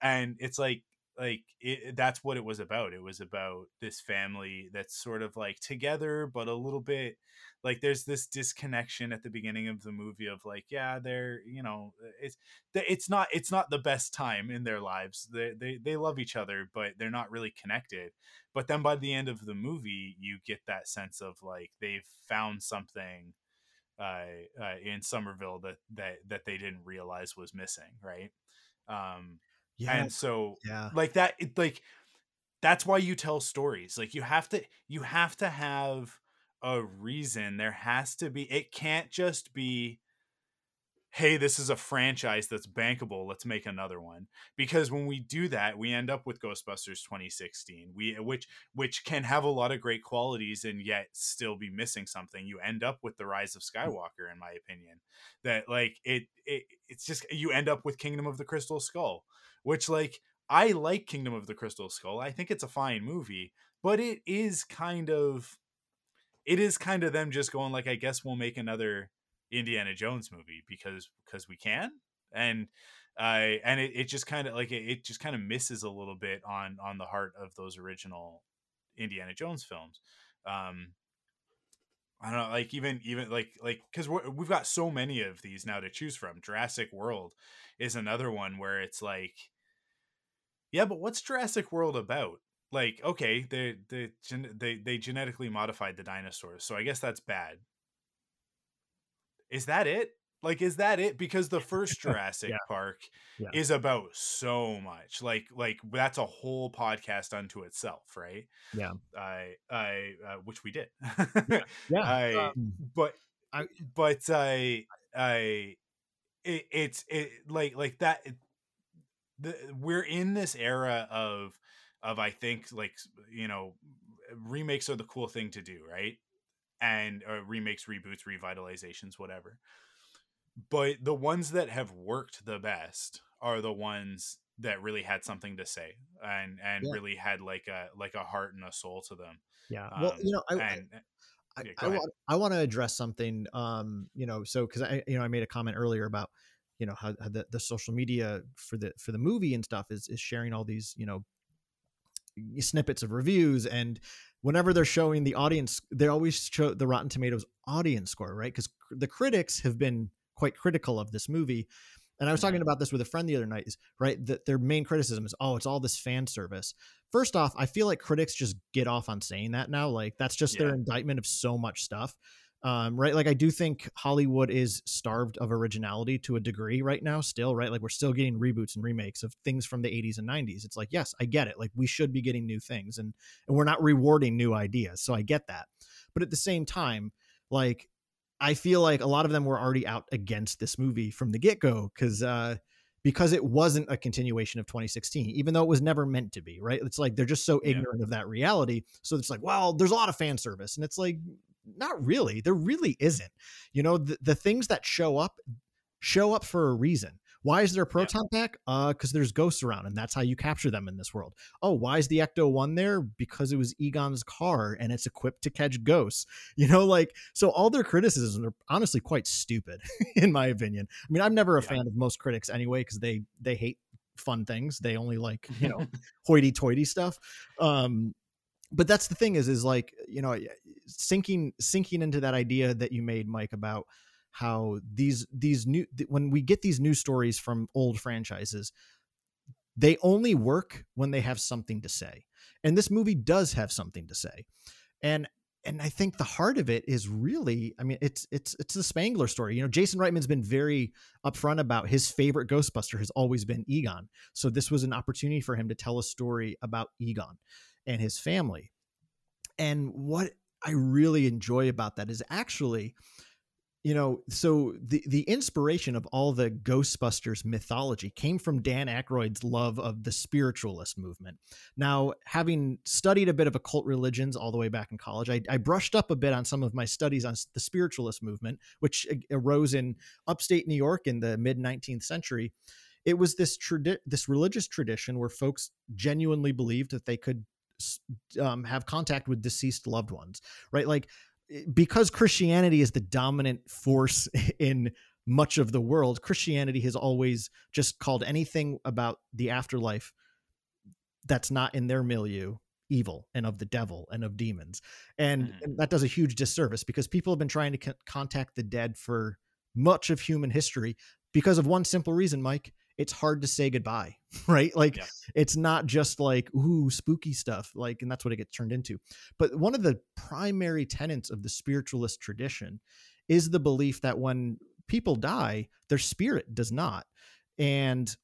And it's like like it, that's what it was about. It was about this family that's sort of like together but a little bit like there's this disconnection at the beginning of the movie of like yeah they're you know it's it's not it's not the best time in their lives. They they, they love each other but they're not really connected. But then by the end of the movie you get that sense of like they've found something uh, uh in Summerville that that that they didn't realize was missing right? Um yeah. And so yeah. like that it, like that's why you tell stories. Like you have to you have to have a reason. There has to be it can't just be hey, this is a franchise that's bankable. Let's make another one. Because when we do that, we end up with Ghostbusters 2016. We which which can have a lot of great qualities and yet still be missing something. You end up with the Rise of mm. Skywalker, in my opinion. That like it, it it's just you end up with Kingdom of the Crystal Skull which like I like Kingdom of the Crystal Skull. I think it's a fine movie, but it is kind of it is kind of them just going like I guess we'll make another Indiana Jones movie because because we can and uh and it, it just kind of like it, it just kind of misses a little bit on on the heart of those original Indiana Jones films. Um I don't know, like even even like like because we've got so many of these now to choose from. Jurassic World is another one where it's like, yeah, but what's Jurassic World about? Like, okay, they they they they genetically modified the dinosaurs, so I guess that's bad. Is that it? Like, is that it? Because the <laughs> first Jurassic yeah. Park yeah. is about so much. Like, like that's a whole podcast unto itself, right? Yeah. I, I, uh, which we did. yeah. <laughs> yeah. I, um, but, I, but I, I, it, it's it like like that. The we're in this era of of I think like you know remakes are the cool thing to do, right? And uh, remakes, reboots, revitalizations, whatever but the ones that have worked the best are the ones that really had something to say and and yeah. really had like a like a heart and a soul to them yeah well um, you know I, and, I, yeah, I, want, I want to address something um you know so because i you know i made a comment earlier about you know how, how, the, the social media for the for the movie and stuff is is sharing all these you know snippets of reviews and whenever they're showing the audience they always show the rotten tomatoes audience score right because the critics have been quite critical of this movie. And I was talking mm-hmm. about this with a friend the other night, is right that their main criticism is, oh, it's all this fan service. First off, I feel like critics just get off on saying that now. Like that's just yeah. their indictment of so much stuff. Um, right. Like I do think Hollywood is starved of originality to a degree right now, still, right? Like we're still getting reboots and remakes of things from the 80s and 90s. It's like, yes, I get it. Like we should be getting new things and and we're not rewarding new ideas. So I get that. But at the same time, like I feel like a lot of them were already out against this movie from the get go because uh, because it wasn't a continuation of 2016, even though it was never meant to be. Right? It's like they're just so ignorant yeah. of that reality. So it's like, well, there's a lot of fan service, and it's like, not really. There really isn't. You know, the, the things that show up show up for a reason. Why is there a proton yeah. pack? Uh, because there's ghosts around, and that's how you capture them in this world. Oh, why is the Ecto one there? Because it was Egon's car, and it's equipped to catch ghosts. <laughs> You know, like so. All their criticisms are honestly quite stupid, <laughs> in my opinion. I mean, I'm never a yeah. fan of most critics anyway, because they they hate fun things. They only like you know <laughs> hoity-toity stuff. Um, but that's the thing is is like you know sinking sinking into that idea that you made mike about how these these new when we get these new stories from old franchises they only work when they have something to say. And this movie does have something to say. And and i think the heart of it is really i mean it's it's it's the spengler story. You know jason reitman's been very upfront about his favorite ghostbuster has always been egon. So this was an opportunity for him to tell a story about egon and his family. And what i really enjoy about that is actually you know, so the the inspiration of all the Ghostbusters mythology came from Dan Aykroyd's love of the spiritualist movement. Now, having studied a bit of occult religions all the way back in college, I, I brushed up a bit on some of my studies on the spiritualist movement, which uh, arose in upstate New York in the mid 19th century. It was this tradi- this religious tradition where folks genuinely believed that they could um, have contact with deceased loved ones, right? Like because Christianity is the dominant force <laughs> in much of the world, Christianity has always just called anything about the afterlife that's not in their milieu evil and of the devil and of demons. And, mm. and that does a huge disservice because people have been trying to contact the dead for much of human history because of one simple reason, Mike it's hard to say goodbye, <laughs> right? Like yeah. it's not just like ooh spooky stuff, like and that's what it gets turned into. But one of the primary tenets of the spiritualist tradition is the belief that when people die, their spirit does not. And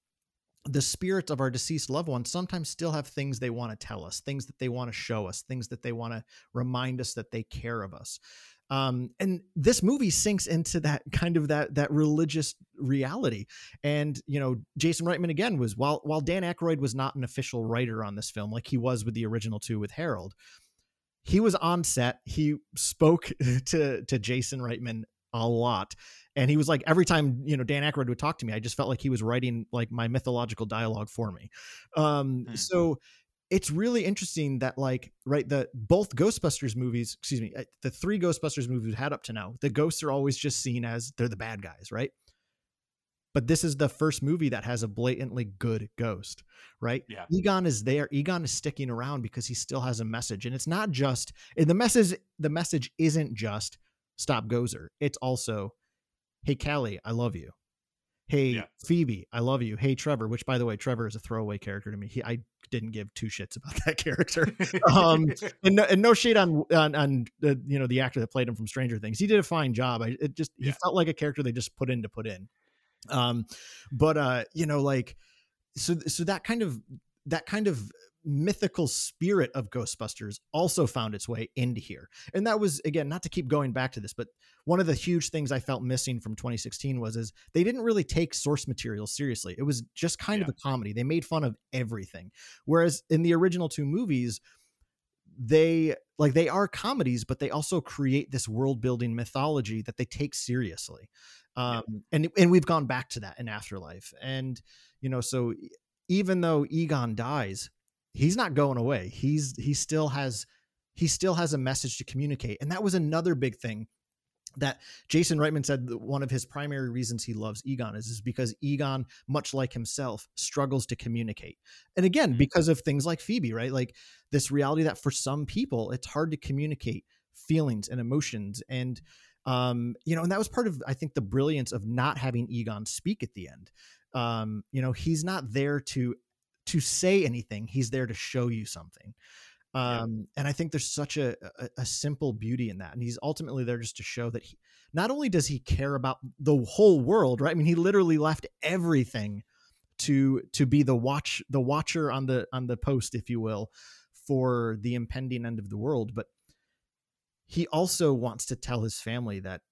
the spirits of our deceased loved ones sometimes still have things they want to tell us, things that they want to show us, things that they want to remind us that they care of us. Um, and this movie sinks into that <laughs> kind of that that religious reality. And you know, Jason Reitman again was while while Dan Aykroyd was not an official writer on this film like he was with the original two with Harold, he was on set. He spoke <laughs> to to Jason Reitman a lot. And he was like, every time, you know, Dan Aykroyd would talk to me, I just felt like he was writing like my mythological dialogue for me. Um, mm-hmm. So it's really interesting that like right the both ghostbusters movies excuse me uh, the three ghostbusters movies we've had up to now the ghosts are always just seen as they're the bad guys right but this is the first movie that has a blatantly good ghost, right? Yeah. Egon is there. Egon is sticking around because he still has a message, and it's not just the message. The message isn't just stop Gozer. It's also, hey Callie, I love you. Hey Yeah. Phoebe, I love you. Hey Trevor, which by the way, Trevor is a throwaway character to me. He, I didn't give two shits about <laughs> that character. um, and no, and no shade on on, on the, you know the actor that played him from Stranger Things. He did a fine job. I it just he felt like a character they just put in to put in. Um, but uh, you know, like so so that kind of that kind of mythical spirit of Ghostbusters also found its way into here. And that was again not to keep going back to this, but one of the huge things I felt missing from 2016 was is they didn't really take source material seriously. It was just kind of a comedy. They made fun of everything. Whereas in the original two movies, they like they are comedies, but they also create this world building mythology that they take seriously. Yeah. Um, and and we've gone back to that in Afterlife. And you know, so even though Egon dies, he's not going away. He's he still has he still has a message to communicate. And that was another big thing that Jason Reitman said that one of his primary reasons he loves Egon is, is because Egon, much like himself, struggles to communicate. And again, Mhm. because of things like Phoebe, right? Like this reality that for some people it's hard to communicate feelings and emotions. And um, you know, and that was part of I think the brilliance of not having Egon speak at the end. Um, you know, he's not there to to say anything, he's there to show you something. Um, and I think there's such a, a a simple beauty in that, and he's ultimately there just to show that he not only does he care about the whole world, right? I mean, he literally left everything to to be the watch the watcher on the on the post, if you will, for the impending end of the world. But he also wants to tell his family that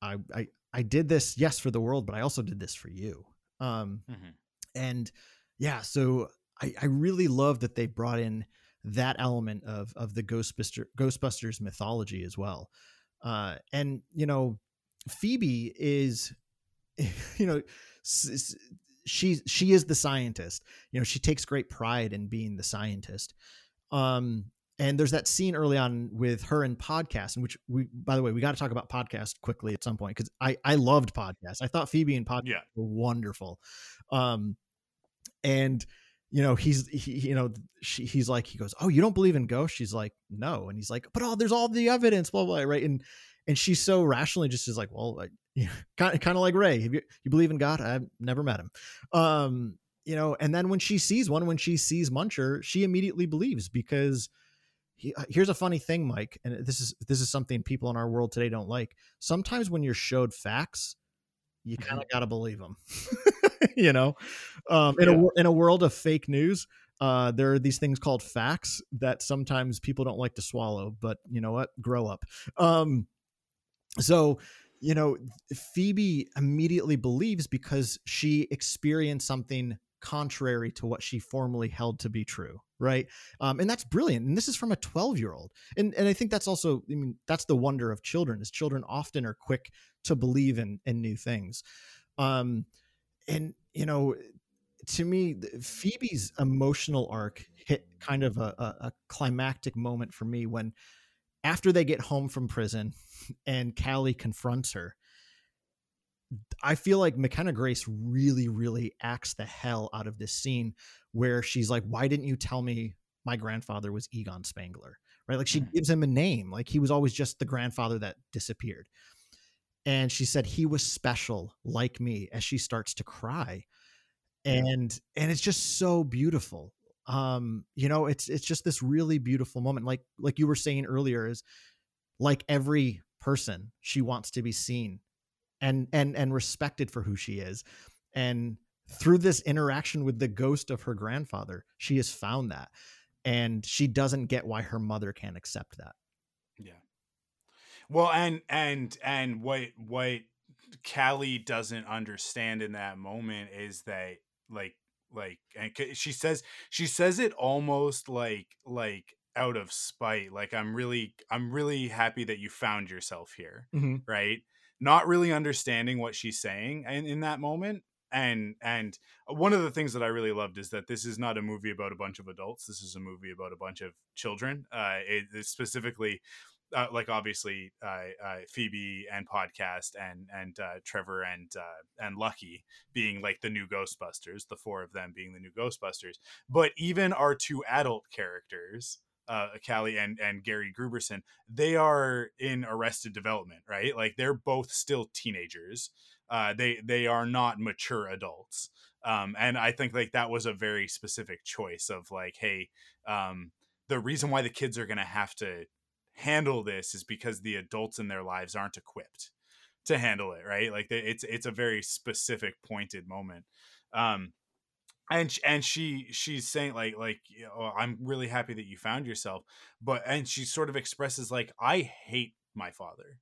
I I I did this, yes, for the world, but I also did this for you. Um, Mhm. and yeah so I, I really love that they brought in that element of of the ghostbuster ghostbusters mythology as well. Uh and you know phoebe is <laughs> you know she she is the scientist. You know she takes great pride in being the scientist. Um and there's that scene early on with her and podcast in which we by the way we got to talk about podcast quickly at some point because i i loved podcast i thought phoebe and podcast Yeah. were wonderful. Um and you know he's he, you know she, he's like he goes oh you don't believe in ghosts? She's like no. And he's like but oh there's all the evidence blah blah right? And and she's so rationally just is like well you know, kind, kind of like ray. You, you believe in god? I've never met him. Um you know and then when she sees one when she sees muncher she immediately believes because he, uh, here's a funny thing mike and this is this is something people in our world today don't like. Sometimes when you're showed facts you kind of got to believe them <laughs> you know? Um in a Yeah. wor- in a world of fake news uh there are these things called facts that sometimes people don't like to swallow but you know what? Grow up. Um so you know phoebe immediately believes because she experienced something contrary to what she formerly held to be true right? Um, and that's brilliant and this is from a 12 year old and and i think that's also i mean that's the wonder of children is children often are quick to believe in in new things. Um and you know to me phoebe's emotional arc hit kind of a, a, climactic moment for me when after they get home from prison <laughs> and callie confronts her I feel like McKenna Grace really, really acts the hell out of this scene where she's like, Why didn't you tell me my grandfather was Egon Spengler? Right? Like she Mhm. gives him a name. Like he was always just the grandfather that disappeared. And she said he was special like me as she starts to cry. And and it's just so beautiful. Um, you know, it's it's just this really beautiful moment. Like like you were saying earlier, is like every person, she wants to be seen and and and respected for who she is and through this interaction with the ghost of her grandfather she has found that and she doesn't get why her mother can't accept that Yeah. Well, and and and what what Callie doesn't understand in that moment is that like like and she says she says it almost like like out of spite like i'm really i'm really happy that you found yourself here right? Not really understanding what she's saying in, in that moment and and one of the things that i really loved is that this is not a movie about a bunch of adults this is a movie about a bunch of children uh it specifically uh, like obviously uh, uh, Phoebe and podcast and and uh, Trevor and uh, and Lucky being like the new Ghostbusters, the four of them being the new Ghostbusters. But even our two adult characters, uh, Callie and and Gary Grooberson, they are in Arrested Development, right? Like they're both still teenagers. Uh, they they are not mature adults. Um, and I think like that was a very specific choice of like, hey, um, the reason why the kids are to have to handle this is because the adults in their lives aren't equipped to handle it right? Like it's it's a very specific pointed moment. Um and and she she's saying like like know, i'm really happy that you found yourself but and she sort of expresses like i hate my father.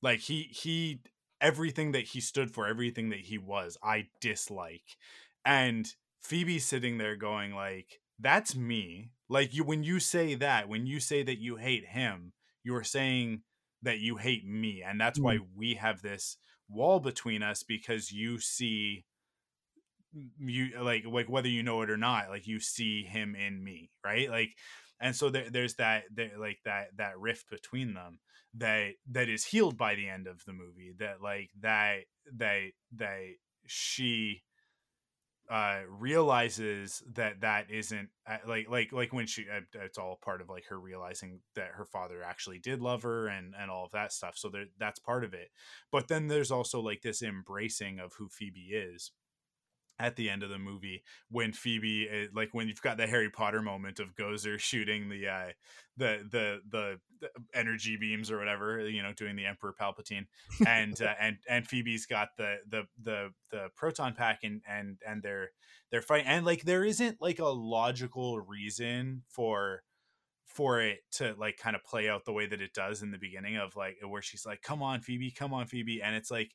Like he he everything that he stood for everything that he was i dislike. And phoebe's sitting there going like that's me like you when you say that when you say that you hate him you're saying that you hate me and that's mm. why we have this wall between us because you see you like like whether you know it or not like you see him in me right like and so there, there's that there, like that that rift between them that that is healed by the end of the movie that like that that that she uh realizes that that isn't uh, like like like when she uh, it's all part of like her realizing that her father actually did love her and and all of that stuff so there that's part of it. But then there's also like this embracing of who phoebe is at the end of the movie when Phoebe eh, like when you've got the Harry Potter moment of Gozer shooting the uh the the the, the energy beams or whatever you know doing the Emperor Palpatine and uh, and and Phoebe's got the the the the proton pack and and and they're they're fighting and like there isn't like a logical reason for for it to like kind of play out the way that it does in the beginning of like where she's like come on Phoebe come on Phoebe and it's like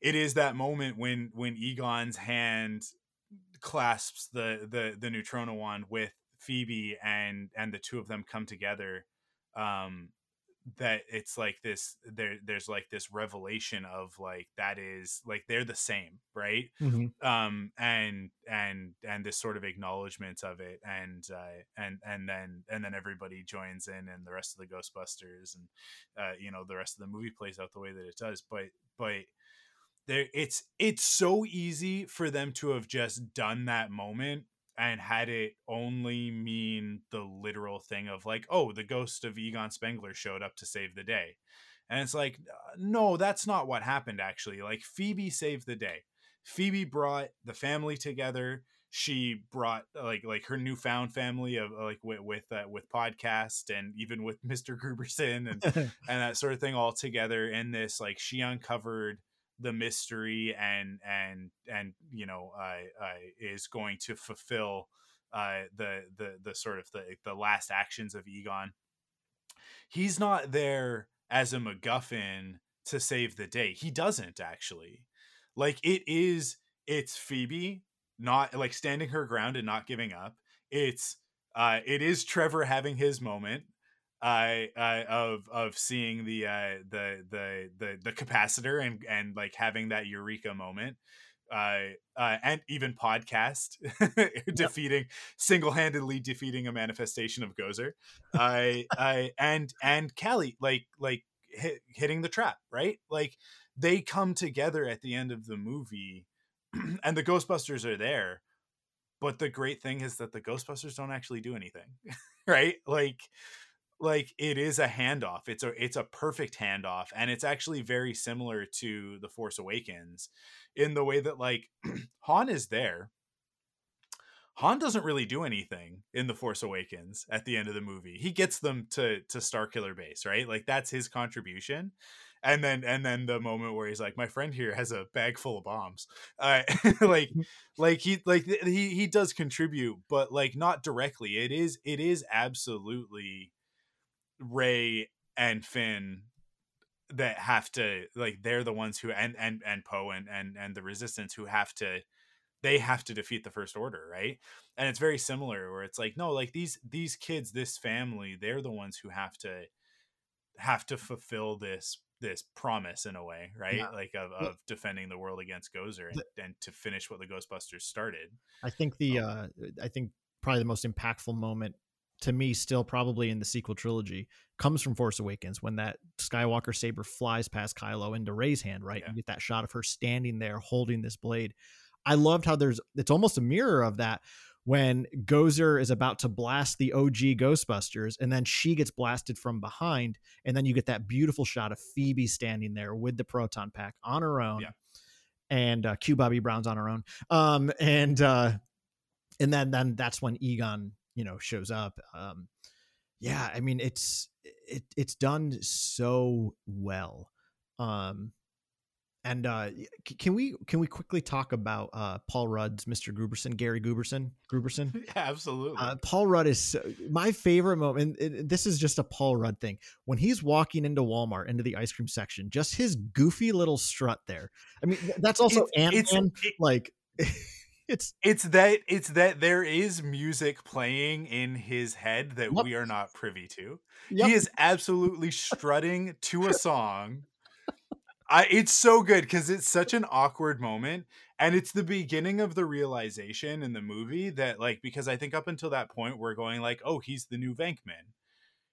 it is that moment when when Egon's hand clasps the the the neutrona wand with Phoebe and and the two of them come together um that it's like this there there's like this revelation of like that is like they're the same right mm-hmm. um and and and this sort of acknowledgement of it and uh and and then and then everybody joins in and the rest of the ghostbusters and uh you know the rest of the movie plays out the way that it does but but there it's it's so easy for them to have just done that moment and had it only mean the literal thing of like oh the ghost of egon spengler showed up to save the day. And it's like uh, no that's not what happened actually. Like phoebe saved the day. Phoebe brought the family together. She brought like like her newfound family of like with with, uh, with podcast and even with <laughs> Mr. Grooberson and <laughs> and that sort of thing all together in this like she uncovered the mystery and and and you know uh, uh, is going to fulfill uh, the the the sort of the the last actions of Egon. He's not there as a MacGuffin to save the day. He doesn't actually. Like it is, it's Phoebe not like standing her ground and not giving up. It's uh, it is Trevor having his moment I uh, of of seeing the uh, the the the the capacitor and and like having that eureka moment. Uh, uh, and even podcast <laughs> defeating yep. single-handedly defeating a manifestation of Gozer. I I and and Callie like like hit, hitting the trap right like they come together at the end of the movie <clears throat> and the Ghostbusters are there but the great thing is that the Ghostbusters don't actually do anything <laughs> right like like it is a handoff it's a it's a perfect handoff and it's actually very similar to the force awakens in the way that like <clears throat> han is there. Han doesn't really do anything in the force awakens at the end of the movie. He gets them to to starkiller base right? Like that's his contribution. And then and then the moment where he's like my friend here has a bag full of bombs. Uh, <laughs> like <laughs> like he like he he does contribute but like not directly. It is it is absolutely Rey and Finn that have to like they're the ones who and and and Poe and and and the Resistance who have to they have to defeat the First Order, right? And it's very similar where it's like no, like these these kids, this family, they're the ones who have to have to fulfill this this promise in a way, right? Yeah. Like of, of defending the world against Gozer and, and to finish what the Ghostbusters started. I think the um, uh I think probably the most impactful moment to me still probably in the sequel trilogy comes from Force Awakens when that Skywalker saber flies past Kylo into Rey's hand, right? Yeah. You get that shot of her standing there holding this blade. I loved how there's it's almost a mirror of that when Gozer is about to blast the OG Ghostbusters and then she gets blasted from behind and then you get that beautiful shot of Phoebe standing there with the proton pack on her own. Yeah. And uh Q Bobby Brown's on her own. Um and uh and then then that's when Egon, you know, shows up. Um yeah, I mean it's it it's done so well. Um and uh can we can we quickly talk about uh Paul Rudd's Mr. Grooberson, Gary Grooberson, Grooberson? <laughs> Yeah, absolutely. Uh, Paul Rudd is so, my favorite moment. And it- this is just a Paul Rudd thing. When he's walking into Walmart into the ice cream section, just his goofy little strut there. I mean, that's also Ant Man. Like, <laughs> it's it's that it's that there is music playing in his head that Yep. we are not privy to. yep, He is absolutely strutting to a <laughs> song. I it's so good because it's such an awkward moment. And it's the beginning of the realization in the movie that like because I think up until that point we're going like, oh, he's the new Venkman.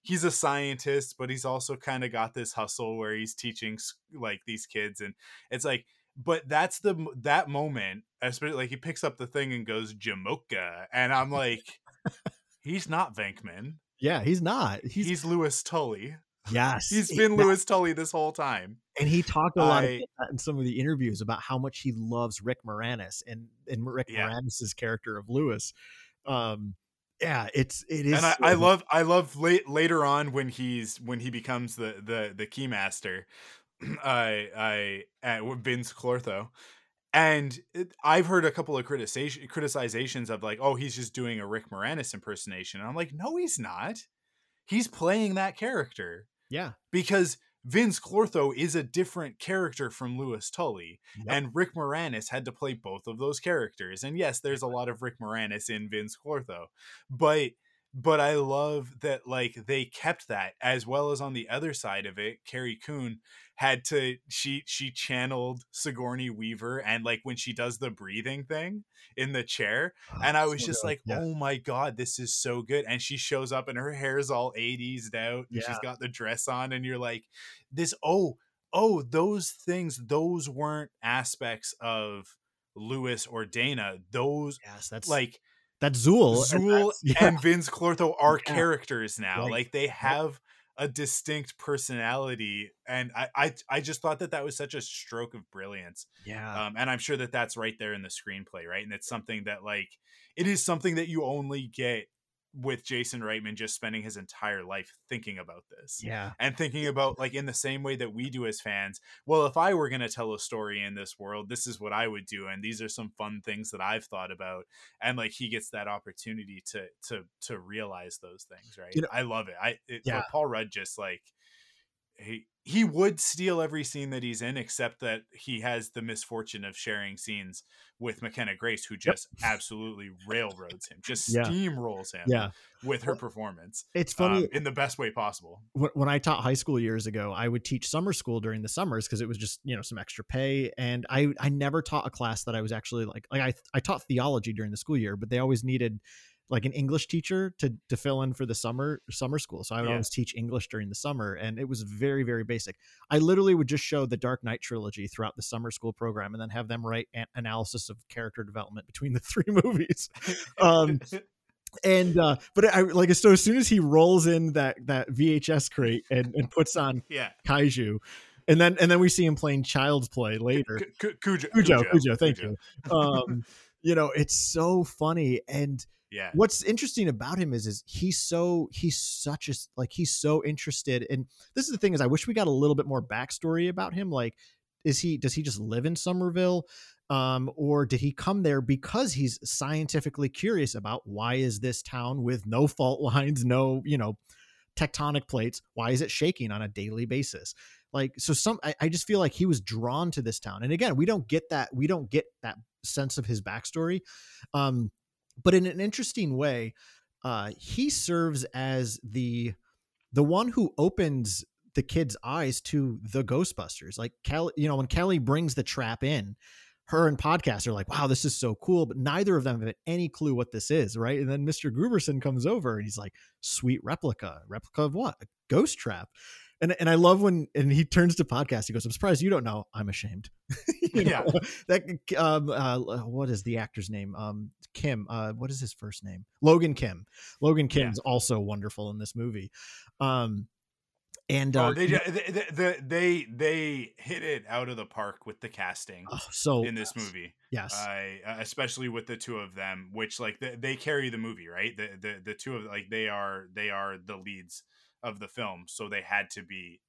He's a scientist, but he's also kind of got this hustle where he's teaching like these kids, and it's like, but that's the that moment, especially like he picks up the thing and goes Jamoka, and I'm like, <laughs> he's not Venkman, yeah, he's not. He's, he's, Louis Tully. <laughs> yes, he's been Louis Tully this whole time. and he talked a lot I- in some of the interviews about how much he loves Rick Moranis and and Rick Yeah. Moranis's character of Louis. Um, yeah, it's it is. and I, I love I love late later on when he's when he becomes the the the keymaster, <clears throat> I I at Vinz Clortho, and it, I've heard a couple of criticization criticizations of like oh he's just doing a Rick Moranis impersonation. And I'm like no he's not, he's playing that character. Yeah, because Vinz Clortho is a different character from Louis Tully, Yep. and Rick Moranis had to play both of those characters. And yes, there's a lot of Rick Moranis in Vinz Clortho, but but I love that like they kept that as well as on the other side of it, Carrie Coon had to she she channeled Sigourney Weaver and like when she does the breathing thing in the chair ah, and I was So just good. like, Yeah. "Oh my god, this is so good!" And she shows up, and her hair's all '80s out, and Yeah. she's got the dress on, and you're like, "This oh oh those things, those weren't aspects of Louis or Dana. Those yes, that's like that's Zuul. and Zuul that's- <laughs> yeah. and Vinz Clortho are Yeah. characters now. Right. Like they have a distinct personality, and I, I I just thought that that was such a stroke of brilliance yeah, um, and i'm sure that that's right there in the screenplay right and it's something that like it is something that you only get with jason reitman just spending his entire life thinking about this yeah, and thinking about like in the same way that we do as fans well if i were going to tell a story in this world this is what i would do and these are some fun things that i've thought about and like he gets that opportunity to to to realize those things right? You know- i love it. I it, Yeah. paul rudd just like he he would steal every scene that he's in except that he has the misfortune of sharing scenes with mckenna grace who just absolutely railroads him just Yeah. steamrolls him yeah. with her performance It's funny. um, in the best way possible when, when I taught high school years ago, I would teach summer school during the summers because it was just you know some extra pay, and I I never taught a class that I was actually like like I I taught theology during the school year, but they always needed like an English teacher to to fill in for the summer summer school. So I would Yeah. always teach English during the summer, and it was very very basic. I literally would just show the Dark Knight trilogy throughout the summer school program, and then have them write an analysis of character development between the <laughs> three movies. Um, and uh but I like so as soon as he rolls in that that VHS crate and and puts on <laughs> yeah Kaiju, and then and then we see him playing Child's Play later. Cu- cu- Cujo, Cujo, Cujo, thank you. Um, <laughs> you know, it's so funny and Yeah, what's interesting about him is is he's so he's such a like he's so interested and this is the thing is i wish we got a little bit more backstory about him like is he does he just live in summerville um or did he come there because he's scientifically curious about why is this town with no fault lines no you know tectonic plates why is it shaking on a daily basis? Like so some I, I just feel like he was drawn to this town. And again we don't get that we don't get that sense of his backstory um but in an interesting way uh he serves as the the one who opens the kid's eyes to the ghostbusters like kelly you know when kelly brings the trap in her and podcast are like, wow, this is so cool, but neither of them have any clue what this is, right? And then Mr. Grooberson comes over and he's like, sweet replica. Replica of what? A ghost trap. And, and I love when and he turns to podcast. He goes, "I'm surprised you don't know. I'm ashamed." <laughs> you know? Yeah. that um uh, what is the actor's name? Um Kim. Uh, what is his first name? Logan Kim. Logan Yeah. Kim's also wonderful in this movie. Um, and Oh, uh, they, they, they they they hit it out of the park with the casting oh, so in this movie. yes, I uh, especially with the two of them, which like they, they carry the movie, right? The, the the two of like they are they are the leads of the film, so they had to be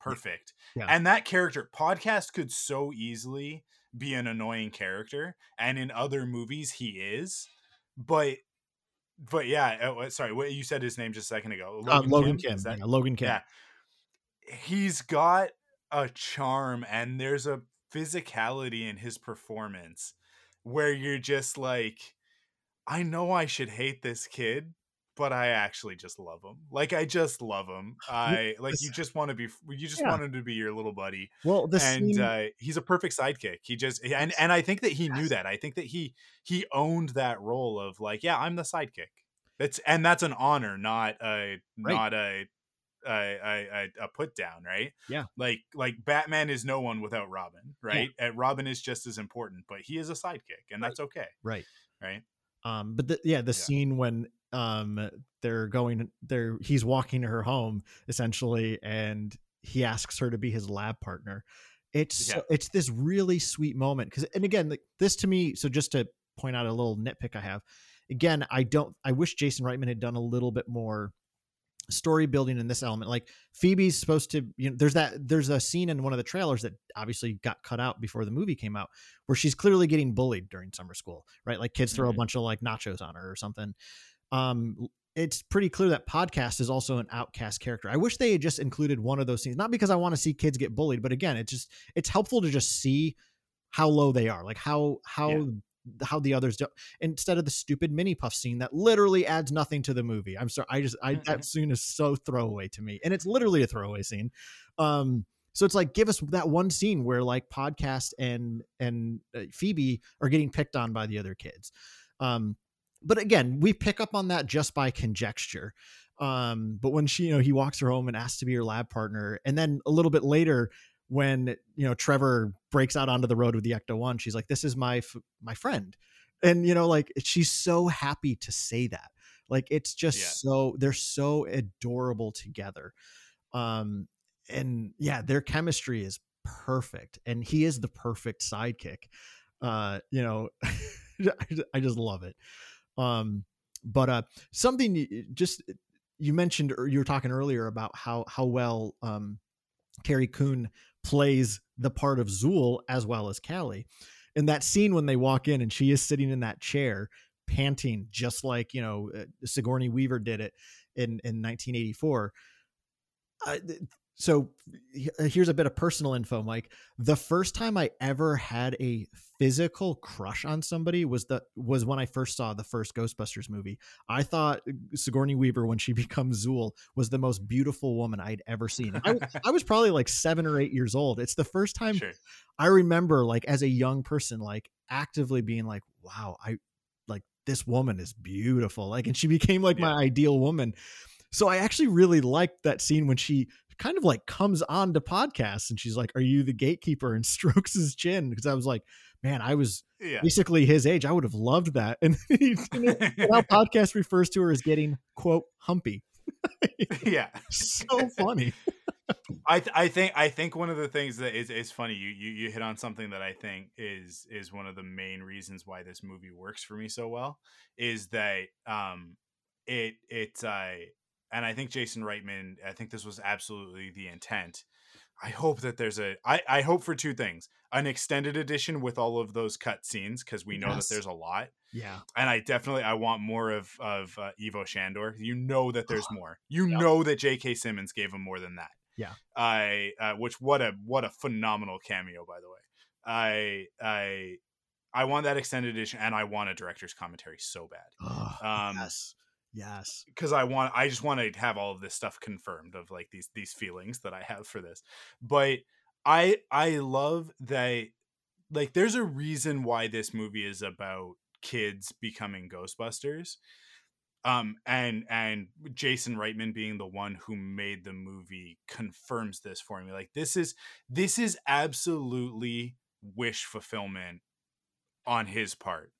perfect. Yeah. And that character podcast could so easily be an annoying character, and in other movies he is, but but yeah, uh, sorry, what you said his name just a second ago. uh, Logan Kim? Kim. That- yeah, Logan Kim. yeah he's got a charm and there's a physicality in his performance where you're just like i know i should hate this kid but i actually just love him like i just love him <sighs> i like you just want to be you just Yeah. want him to be your little buddy Well, the and scene, uh, he's a perfect sidekick. He just and and I think that he knew that. I think that he he owned that role of like, yeah, I'm the sidekick. That's and that's an honor, not a Right. not a a, a, put down, right? Yeah. Like like Batman is no one without Robin, right? And Robin is just as important, but he is a sidekick, and Right. that's okay, right? right? Um, but the, yeah, the Yeah. scene when um they're going, they're he's walking her home essentially, and he asks her to be his lab partner. It's Yeah. it's this really sweet moment because, and again, like, this to me. So just to point out a little nitpick I have, again, I don't. I wish Jason Reitman had done a little bit more story building in this element like phoebe's supposed to you know there's that there's a scene in one of the trailers that obviously got cut out before the movie came out where she's clearly getting bullied during summer school right like kids throw a Mhm. bunch of like nachos on her or something um it's pretty clear that podcast is also an outcast character. I wish they had just included one of those scenes not because i want to see kids get bullied but again it's just it's helpful to just see how low they are like how how Yeah. how the others do instead of the stupid mini-puft scene that literally adds nothing to the movie. I'm sorry i just i that scene is so throwaway to me and it's literally a throwaway scene. Um so it's like give us that one scene where like podcast and and uh, phoebe are getting picked on by the other kids. Um but again we pick up on that just by conjecture um but when she you know he walks her home and asks to be her lab partner and then a little bit later when you know trevor breaks out onto the road with the ecto 1 she's like this is my f- my friend. And you know like she's so happy to say that. Like it's just Yeah. so they're so adorable together. Um and yeah their chemistry is perfect and he is the perfect sidekick. Uh you know <laughs> I just love it um but uh something just you mentioned or you were talking earlier about how how well um Carrie Coon plays the part of Zuul as well as Callie. In that scene when they walk in and she is sitting in that chair panting just like, you know, uh, Sigourney Weaver did it in in 1984. Uh, so uh, here's a bit of personal info, Mike. The first time I ever had a physical crush on somebody was the was when I first saw the first Ghostbusters movie. I thought uh, Sigourney Weaver, when she <laughs> becomes Zuul, was the most beautiful woman I'd ever seen. I, I was probably like seven or eight years old. It's the first <laughs> time Sure. I remember, like as a young person, like actively being like, "Wow, I like this woman is beautiful." Like, and she became like my ideal woman. So I actually really liked that scene when she kind of like comes on to podcasts and she's like, "Are you the gatekeeper?" and <laughs> strokes his chin because I was like, "Man, I was Yeah. basically his age. I would have loved that." <laughs> And you know, <laughs> now podcast refers to her as getting quote humpy. yeah. So funny. I th- I think I think one of the things that is is funny you, you you hit on something that I think is is one of the main reasons why this movie works for me so well is that um it it uh and I think Jason Reitman I think this was absolutely the intent. I hope that there's a I I hope for two things. An extended edition with all of those cut scenes cuz we know Yes. that there's a lot Yeah. and I definitely I want more of of uh, Ivo Shandor. You know that there's more. You know that J.K. Simmons gave him more than that. Yeah. I uh, which what a what a phenomenal cameo by the way. I I I want that extended edition and I want a director's commentary so bad Oh, Um, yes. Yes. because I want I just want to have all of this stuff confirmed of like these these feelings that I have for this. But I I love that like there's a reason why this movie is about kids becoming ghostbusters um and and jason reitman being the one who made the movie confirms this for me like this is this is absolutely wish fulfillment on his part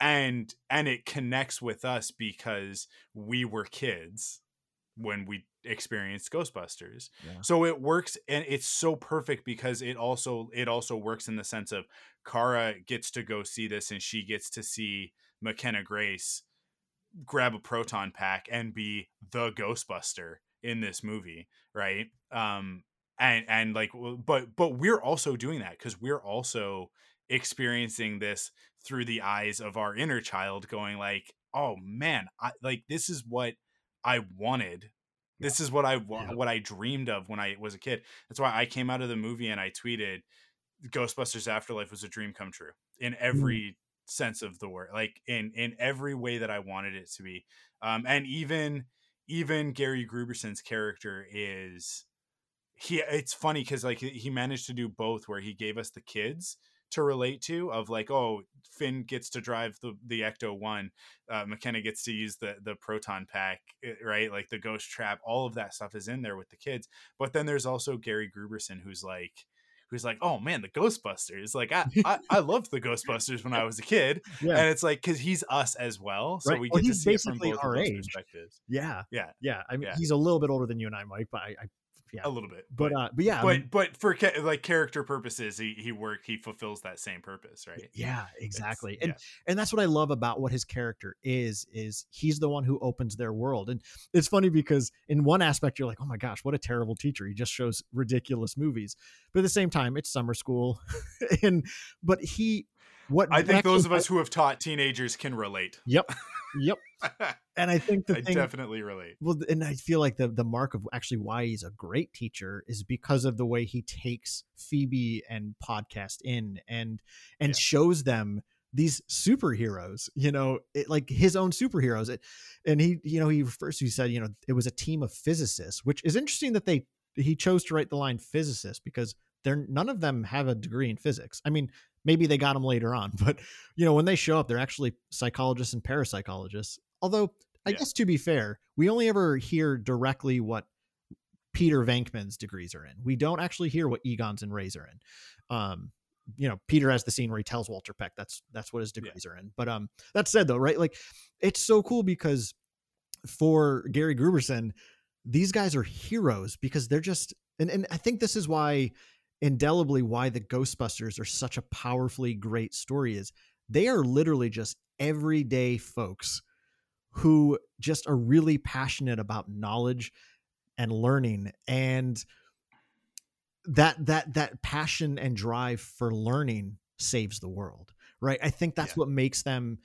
and and it connects with us because we were kids when we experienced ghostbusters Yeah. so it works and it's so perfect because it also it also works in the sense of kara gets to go see this and she gets to see mckenna grace grab a proton pack and be the ghostbuster in this movie right um and and like but but we're also doing that because we're also experiencing this through the eyes of our inner child going like oh man I, like this is what i wanted. This is what i wa- Yeah. what i dreamed of when i was a kid. That's why i came out of the movie and i tweeted ghostbusters afterlife was a dream come true in every sense of the word like in in every way that i wanted it to be. Um and even even gary grooberson's character is he it's funny because like he managed to do both where he gave us the kids to relate to of like oh finn gets to drive the the ecto one uh, mckenna gets to use the the proton pack eh, right like the ghost trap all of that stuff is in there with the kids but then there's also gary grooberson who's like who's like oh man the ghostbusters like i <laughs> i, I loved the ghostbusters when i was a kid Yeah. and it's like because he's us as well so Right. we Well, get to see it from both our of those age. perspectives yeah. yeah Yeah. I mean, Yeah. he's a little bit older than you and I, Mike, but I, I yeah. a little bit But uh, but yeah, I but mean, but for ca- like character purposes he he work he fulfills that same purpose right yeah, It's- exactly. And yeah. and that's what I love about what his character is is he's the one who opens their world. And it's funny because in one aspect you're like, "Oh my gosh, what a terrible teacher. He just shows ridiculous movies." But at the same time, it's summer school. <laughs> and but he what i think those of us who have taught teenagers can relate Yep. <laughs> Yep. <laughs> And I think the i thing definitely relate well and i feel like the the mark of actually why he's a great teacher is because of the way he takes phoebe and podcast in and and Yeah. shows them these superheroes you know it, like his own superheroes it, and he you know he first he said you know it was a team of physicists which is interesting that they he chose to write the line physicist because they're none of them have a degree in physics i mean maybe they got them later on <laughs> but you know when they show up they're actually psychologists and parapsychologists although i Yeah. guess to be fair we only ever hear directly what peter venkman's degrees are in we don't actually hear what egon's and ray's are in um you know peter has the scene where he tells walter peck that's that's what his Yeah. degrees are in but um that said though right like it's so cool because for gary grooberson these guys are heroes because they're just and, and i think this is why indelibly why the ghostbusters are such a powerfully great story is they are literally just everyday folks who just are really passionate about knowledge and learning and that that that passion and drive for learning saves the world right i think that's Yeah. what makes them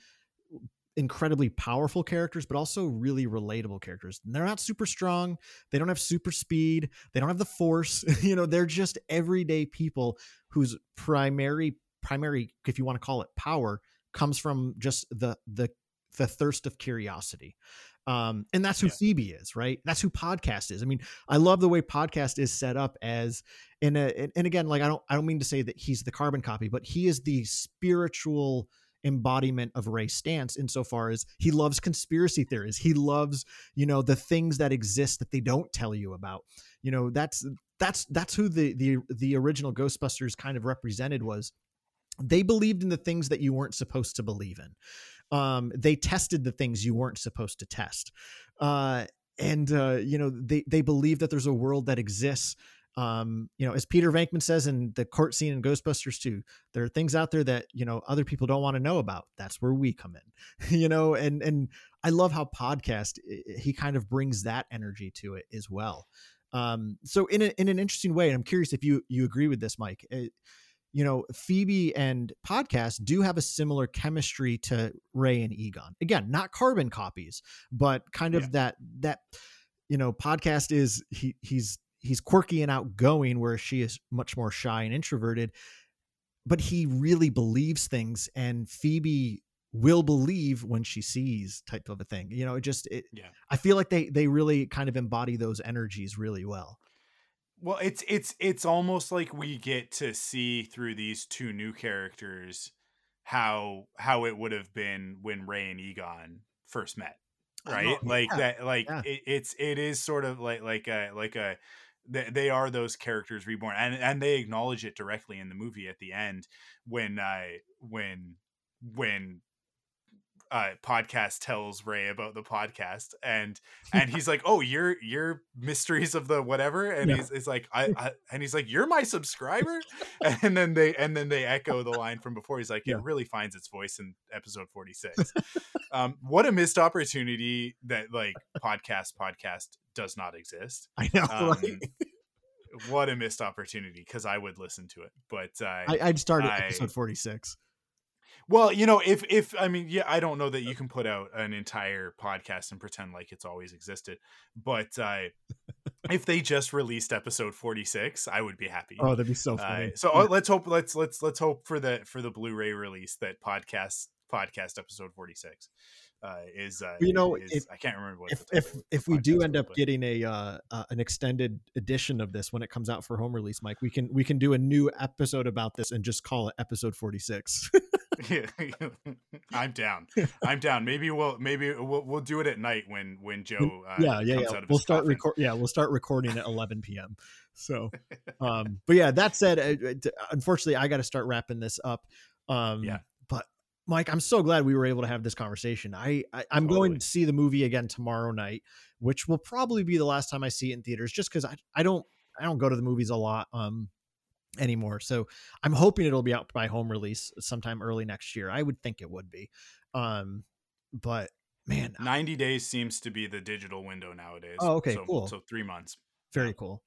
incredibly powerful characters but also really relatable characters. They're not super strong. They don't have super speed. They don't have the force. <laughs> You know they're just everyday people whose primary primary if you want to call it power comes from just the the the thirst of curiosity. Um and that's who Yeah. phoebe is right? That's who podcast is. I mean i love the way podcast is set up as in a and- and again like i don't i don't mean to say that he's the carbon copy but he is the spiritual embodiment of ray stantz insofar as he loves conspiracy theories. He loves you know the things that exist that they don't tell you about. You know that's that's that's who the the the original ghostbusters kind of represented was. They believed in the things that you weren't supposed to believe in. Um they tested the things you weren't supposed to test. Uh and uh you know they they believe that there's a world that exists um you know as peter venkman says in the court scene in ghostbusters 2 there are things out there that you know other people don't want to know about. That's where we come in. <laughs> You know and and i love how podcast he kind of brings that energy to it as well. Um so in, a, in an interesting way and i'm curious if you you agree with this mike uh, you know phoebe and podcast do have a similar chemistry to ray and egon. Again not carbon copies but kind of Yeah. that that you know podcast is he he's he's quirky and outgoing where she is much more shy and introverted but he really believes things and phoebe will believe when she sees type of a thing you know it just it Yeah. i feel like they they really kind of embody those energies really well well, it's it's it's almost like we get to see through these two new characters how how it would have been when Ray and Egon first met, right? like yeah, that, like yeah. it, it's it is sort of like like a like a they, they are those characters reborn, and and they acknowledge it directly in the movie at the end when uh when when uh, podcast tells Ray about the podcast, and and he's like, "Oh, you're you're mysteries of the whatever," and Yeah. he's, he's like, I, <laughs> I and he's like, "You're my subscriber," <laughs> and then they and then they echo the line from before. He's like, Yeah. "It really finds its voice in episode 46." um, what a missed opportunity that like podcast podcast does not exist. I know. <laughs> Um, what a missed opportunity because I would listen to it, but uh, I, I'd start at I- episode 46. Well, you know, if if I mean, yeah, I don't know that you can put out an entire podcast and pretend like it's always existed, but uh, if they just released episode forty six, I would be happy. Oh, that'd be so Uh, funny. so uh, let's hope let's let's let's hope for the for the Blu-ray release that podcast podcast episode forty six uh, is. Uh, You know, is, if- I can't remember what if the if if we do end up but- getting a uh, uh, an extended edition of this when it comes out for home release, Mike, we can we can do a new episode about this and just call it episode 46. Yeah, <laughs> <laughs> I'm down. I'm down. Maybe we'll maybe we'll, we'll do it at night when when Joe uh, yeah, yeah, comes yeah. out of We'll start record. Yeah, we'll start recording at 11 p.m. So, <laughs> um, but yeah, that said, uh, uh, unfortunately, I got to start wrapping this up. Um, Yeah. But Mike, I'm so glad we were able to have this conversation. I, I I'm going to see the movie again tomorrow night, which will probably be the last time I see it in theaters, just because I I don't I don't go to the movies a lot. Um. Anymore, so I'm hoping it'll be out by home release sometime early next year. I would think it would be, um, but man, 90 days seems to be the digital window nowadays. Oh, okay, so, cool. So three months. very cool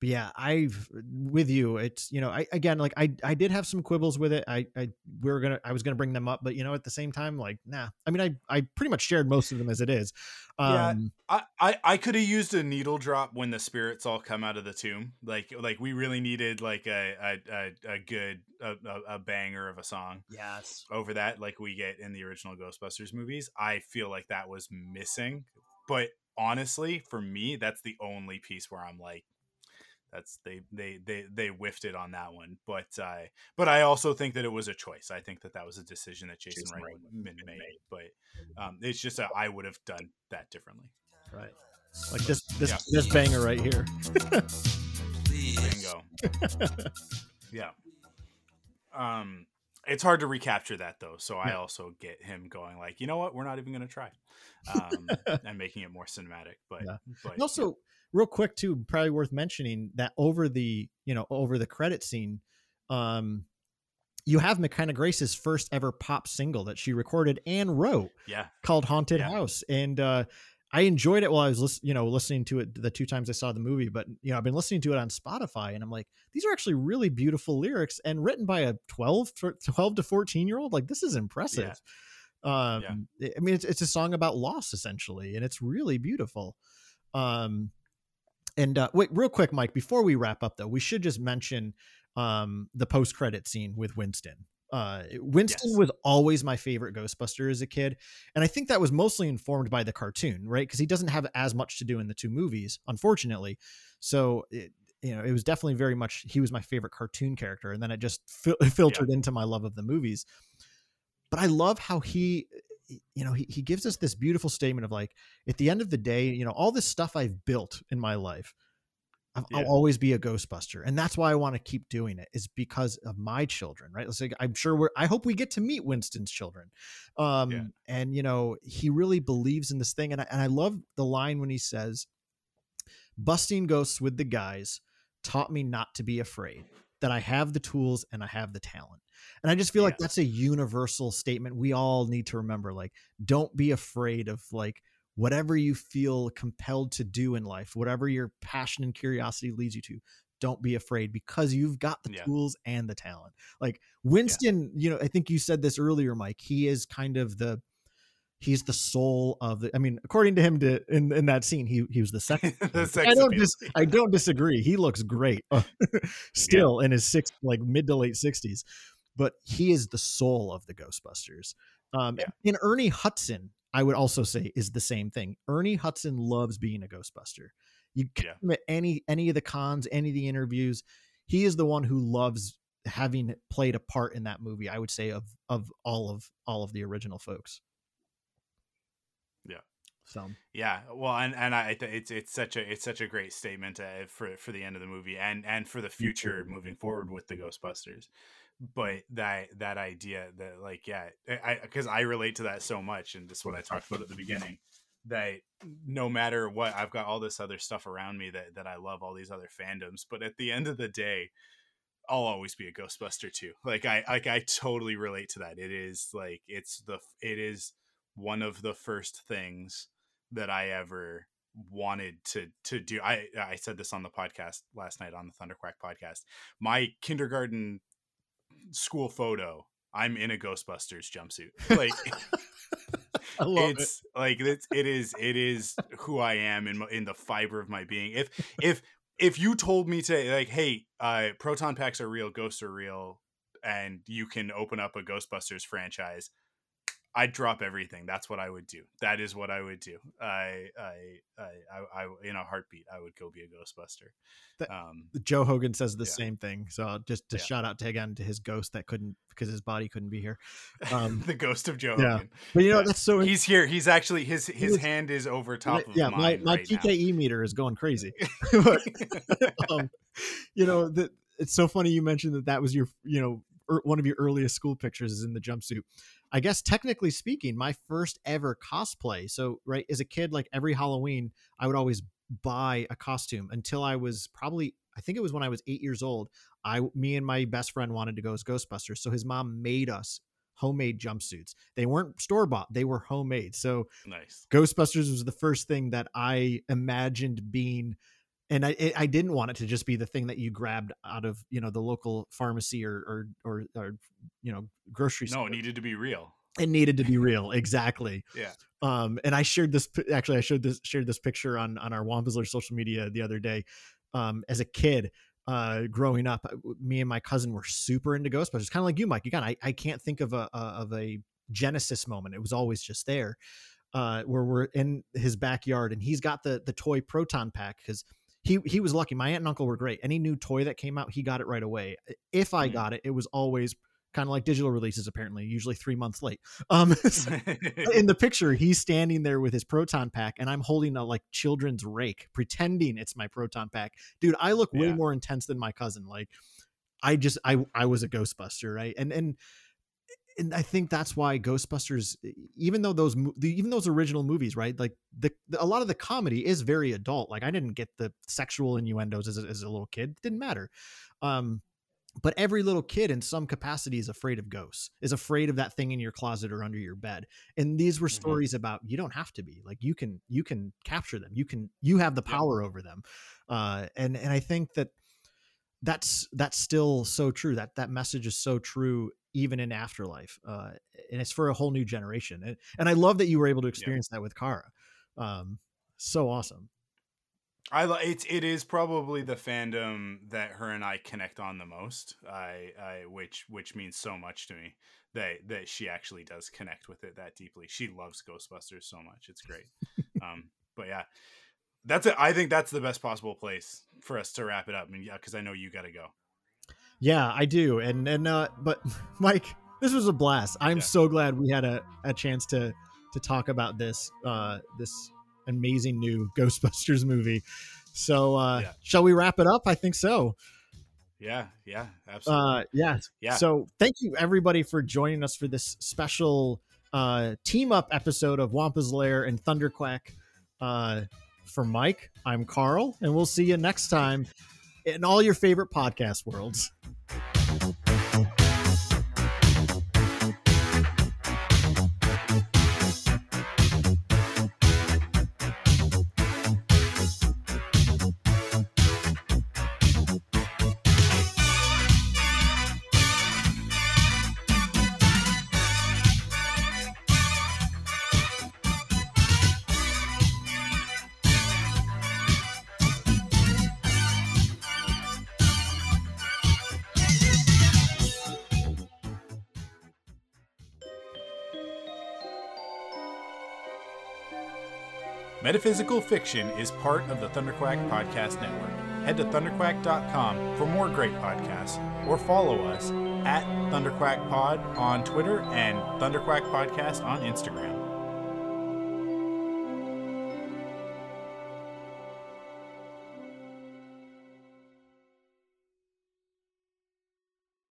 but yeah i've with you it's you know i again like i i did have some quibbles with it i i we were gonna i was gonna bring them up but you know at the same time like nah i mean i i pretty much shared most of them as it is Yeah. um I, I, I could have used a needle drop when the spirits all come out of the tomb. Like like we really needed like a a, a, a good a, a, a banger of a song yes over that like we get in the original Ghostbusters movies. I feel like that was missing. But honestly, for me, that's the only piece where I'm like that's they they they they whiffed it on that one but uh but i also think that it was a choice. I think that that was a decision that jason, Jason Reitman made, made but um it's just that i would have done that differently. Right. Like this this Yeah. this banger right here. Bingo. <laughs> Yeah. Um it's hard to recapture that though so i also get him going like you know what we're not even gonna try um <laughs> and making it more cinematic but Yeah. but also real quick too probably worth mentioning that over the you know over the credit scene um you have mckenna grace's first ever pop single that she recorded and wrote yeah called Haunted Yeah. House, and uh, I enjoyed it while I was you know listening to it the two times I saw the movie. But you know I've been listening to it on Spotify, and I'm like, these are actually really beautiful lyrics and written by a 12, 12 to fourteen year old. Like this is impressive. Um, I- I mean, it's it's a song about loss essentially, and it's really beautiful. Um, and uh, wait, real quick, Mike, before we wrap up though, we should just mention um the post credit scene with Winston. Uh, Winston Yes. was always my favorite Ghostbuster as a kid, and I think that was mostly informed by the cartoon, right? Because he doesn't have as much to do in the two movies, unfortunately. So, it, you know, it was definitely very much he was my favorite cartoon character, and then it just fil- <laughs> filtered into my love of the movies. But I love how he, you know, he he gives us this beautiful statement of like, at the end of the day, you know, all this stuff I've built in my life. Yeah. I'll always be a Ghostbuster, and that's why I want to keep doing it. Is because of my children, right? Like I'm sure we're. I hope we get to meet Winston's children, um, Yeah. and you know he really believes in this thing, and I, and I love the line when he says, "Busting ghosts with the guys taught me not to be afraid. That I have the tools and I have the talent." And I just feel like that's a universal statement we all need to remember. Like, don't be afraid of like whatever you feel compelled to do in life, whatever your passion and curiosity leads you to, don't be afraid because you've got the Yeah. tools and the talent. Like Winston, you know, I think you said this earlier, Mike. He is kind of the he's the soul of the I mean, according to him to in, in that scene, he he was the second. <laughs> the sex I don't dis- I don't disagree. He looks great <laughs> still in his six like mid to late 60s. But he is the soul of the Ghostbusters. Um Yeah. and Ernie Hudson, I would also say, is the same thing. Ernie Hudson loves being a Ghostbuster. You Yeah. any any of the cons, any of the interviews. He is the one who loves having played a part in that movie. I would say of of all of all of the original folks. Yeah. So Yeah, well, and and I it's it's such a it's such a great statement uh, for for the end of the movie and and for the future moving forward with the Ghostbusters. But that that idea that like yeah, eh, I because I relate to that so much, and just what I talked about at the beginning. That no matter what, I've got all this other stuff around me that that I love, all these other fandoms. But at the end of the day, I'll always be a Ghostbuster too. Like I like I totally relate to that. It is like it's the it is one of the first things that I ever wanted to to do. I I said this on the podcast last night on the Thunderquack podcast. My kindergarten school photo, I'm in a Ghostbusters jumpsuit. Like <laughs> I love it. it's like it's it is it is who I am in in the fiber of my being. If if if you told me to like, hey, uh, proton packs are real, ghosts are real, and you can open up a Ghostbusters franchise, I'd drop everything. That's what I would do. That is what I would do. I I I I, I in a heartbeat, I would go be a Ghostbuster. That- Um, Joe Hogan says the Yeah. same thing. So just to Yeah. shout out to again to his ghost that couldn't because his body couldn't be here. Um, <laughs> the ghost of Joe yeah. Hogan. But you know that's so He's here. He's actually his his was- hand is over top of yeah. My mine my right now. Meter is going crazy. <laughs> <laughs> But, um, you know that it's so funny you mentioned that that was your you know one of your earliest school pictures is in the jumpsuit. I guess technically speaking, my first ever cosplay. So right as a kid, like every Halloween, I would always buy a costume until I was probably I think it was when I was eight years old. I me and my best friend wanted to go as Ghostbusters, so his mom made us homemade jumpsuits. They weren't store bought; they were homemade. So nice. Ghostbusters was the first thing that I imagined being, and I I didn't want it to just be the thing that you grabbed out of you know the local pharmacy or or or, or you know grocery No, store. No, it needed to be real. it needed to be <laughs> real, exactly. Yeah. Um, and I shared this actually I showed this shared this picture on on our Wampa's Lair social media the other day. Um, as a kid, uh, growing up, me and my cousin were super into Ghostbusters, kind of like you, Mike. Again, I, I can't think of a, a of a Genesis moment. It was always just there. Uh, where we're in his backyard and he's got the the toy proton pack because he he was lucky. My aunt and uncle were great. Any new toy that came out, he got it right away. If I Mhm. got it, it was always kind of like digital releases. Apparently, usually three months late. <laughs> Um, so <laughs> in the picture, he's standing there with his proton pack, and I'm holding a like children's rake, pretending it's my proton pack. Dude, I look way Yeah. more intense than my cousin. Like, I just I I was a Ghostbuster, right? And and and I think that's why Ghostbusters, even though those the, even those original movies, right? Like the, a lot of the comedy is very adult. Like I didn't get the sexual innuendos as a, as a little kid; it didn't matter. Um, but every little kid in some capacity is afraid of ghosts is afraid of that thing in your closet or under your bed and these were Mhm. stories about you don't have to be like you can you can capture them you can you have the power over them uh and and i think that that's that's still so true that that message is so true even in afterlife uh and it's for a whole new generation and, and i love that you were able to experience that with kara um so awesome I it's it is probably the fandom that her and I connect on the most. I, I which which means so much to me that that she actually does connect with it that deeply. She loves Ghostbusters so much. It's great. um, but yeah, that's it. I think that's the best possible place for us to wrap it up. And yeah, because I know you got to go. Yeah, I do. And and uh but <laughs> Mike, this was a blast. I'm Yeah. so glad we had a, a chance to to talk about this uh this amazing new <laughs> Ghostbusters movie. So uh Yeah. shall we wrap it up? I think so. Yeah, yeah, absolutely. Uh yeah. Yeah. So thank you everybody for joining us for this special uh team up episode of Wampa's Lair and Thunderquack. Uh for Mike, I'm Carl, and we'll see you next time in all your favorite podcast worlds. Thank you. Metaphysical Fiction is part of the Thunderquack Podcast Network. Head to thunderquack.com for more great podcasts or follow us at Thunderquack Pod on Twitter and Thunderquack Podcast on Instagram.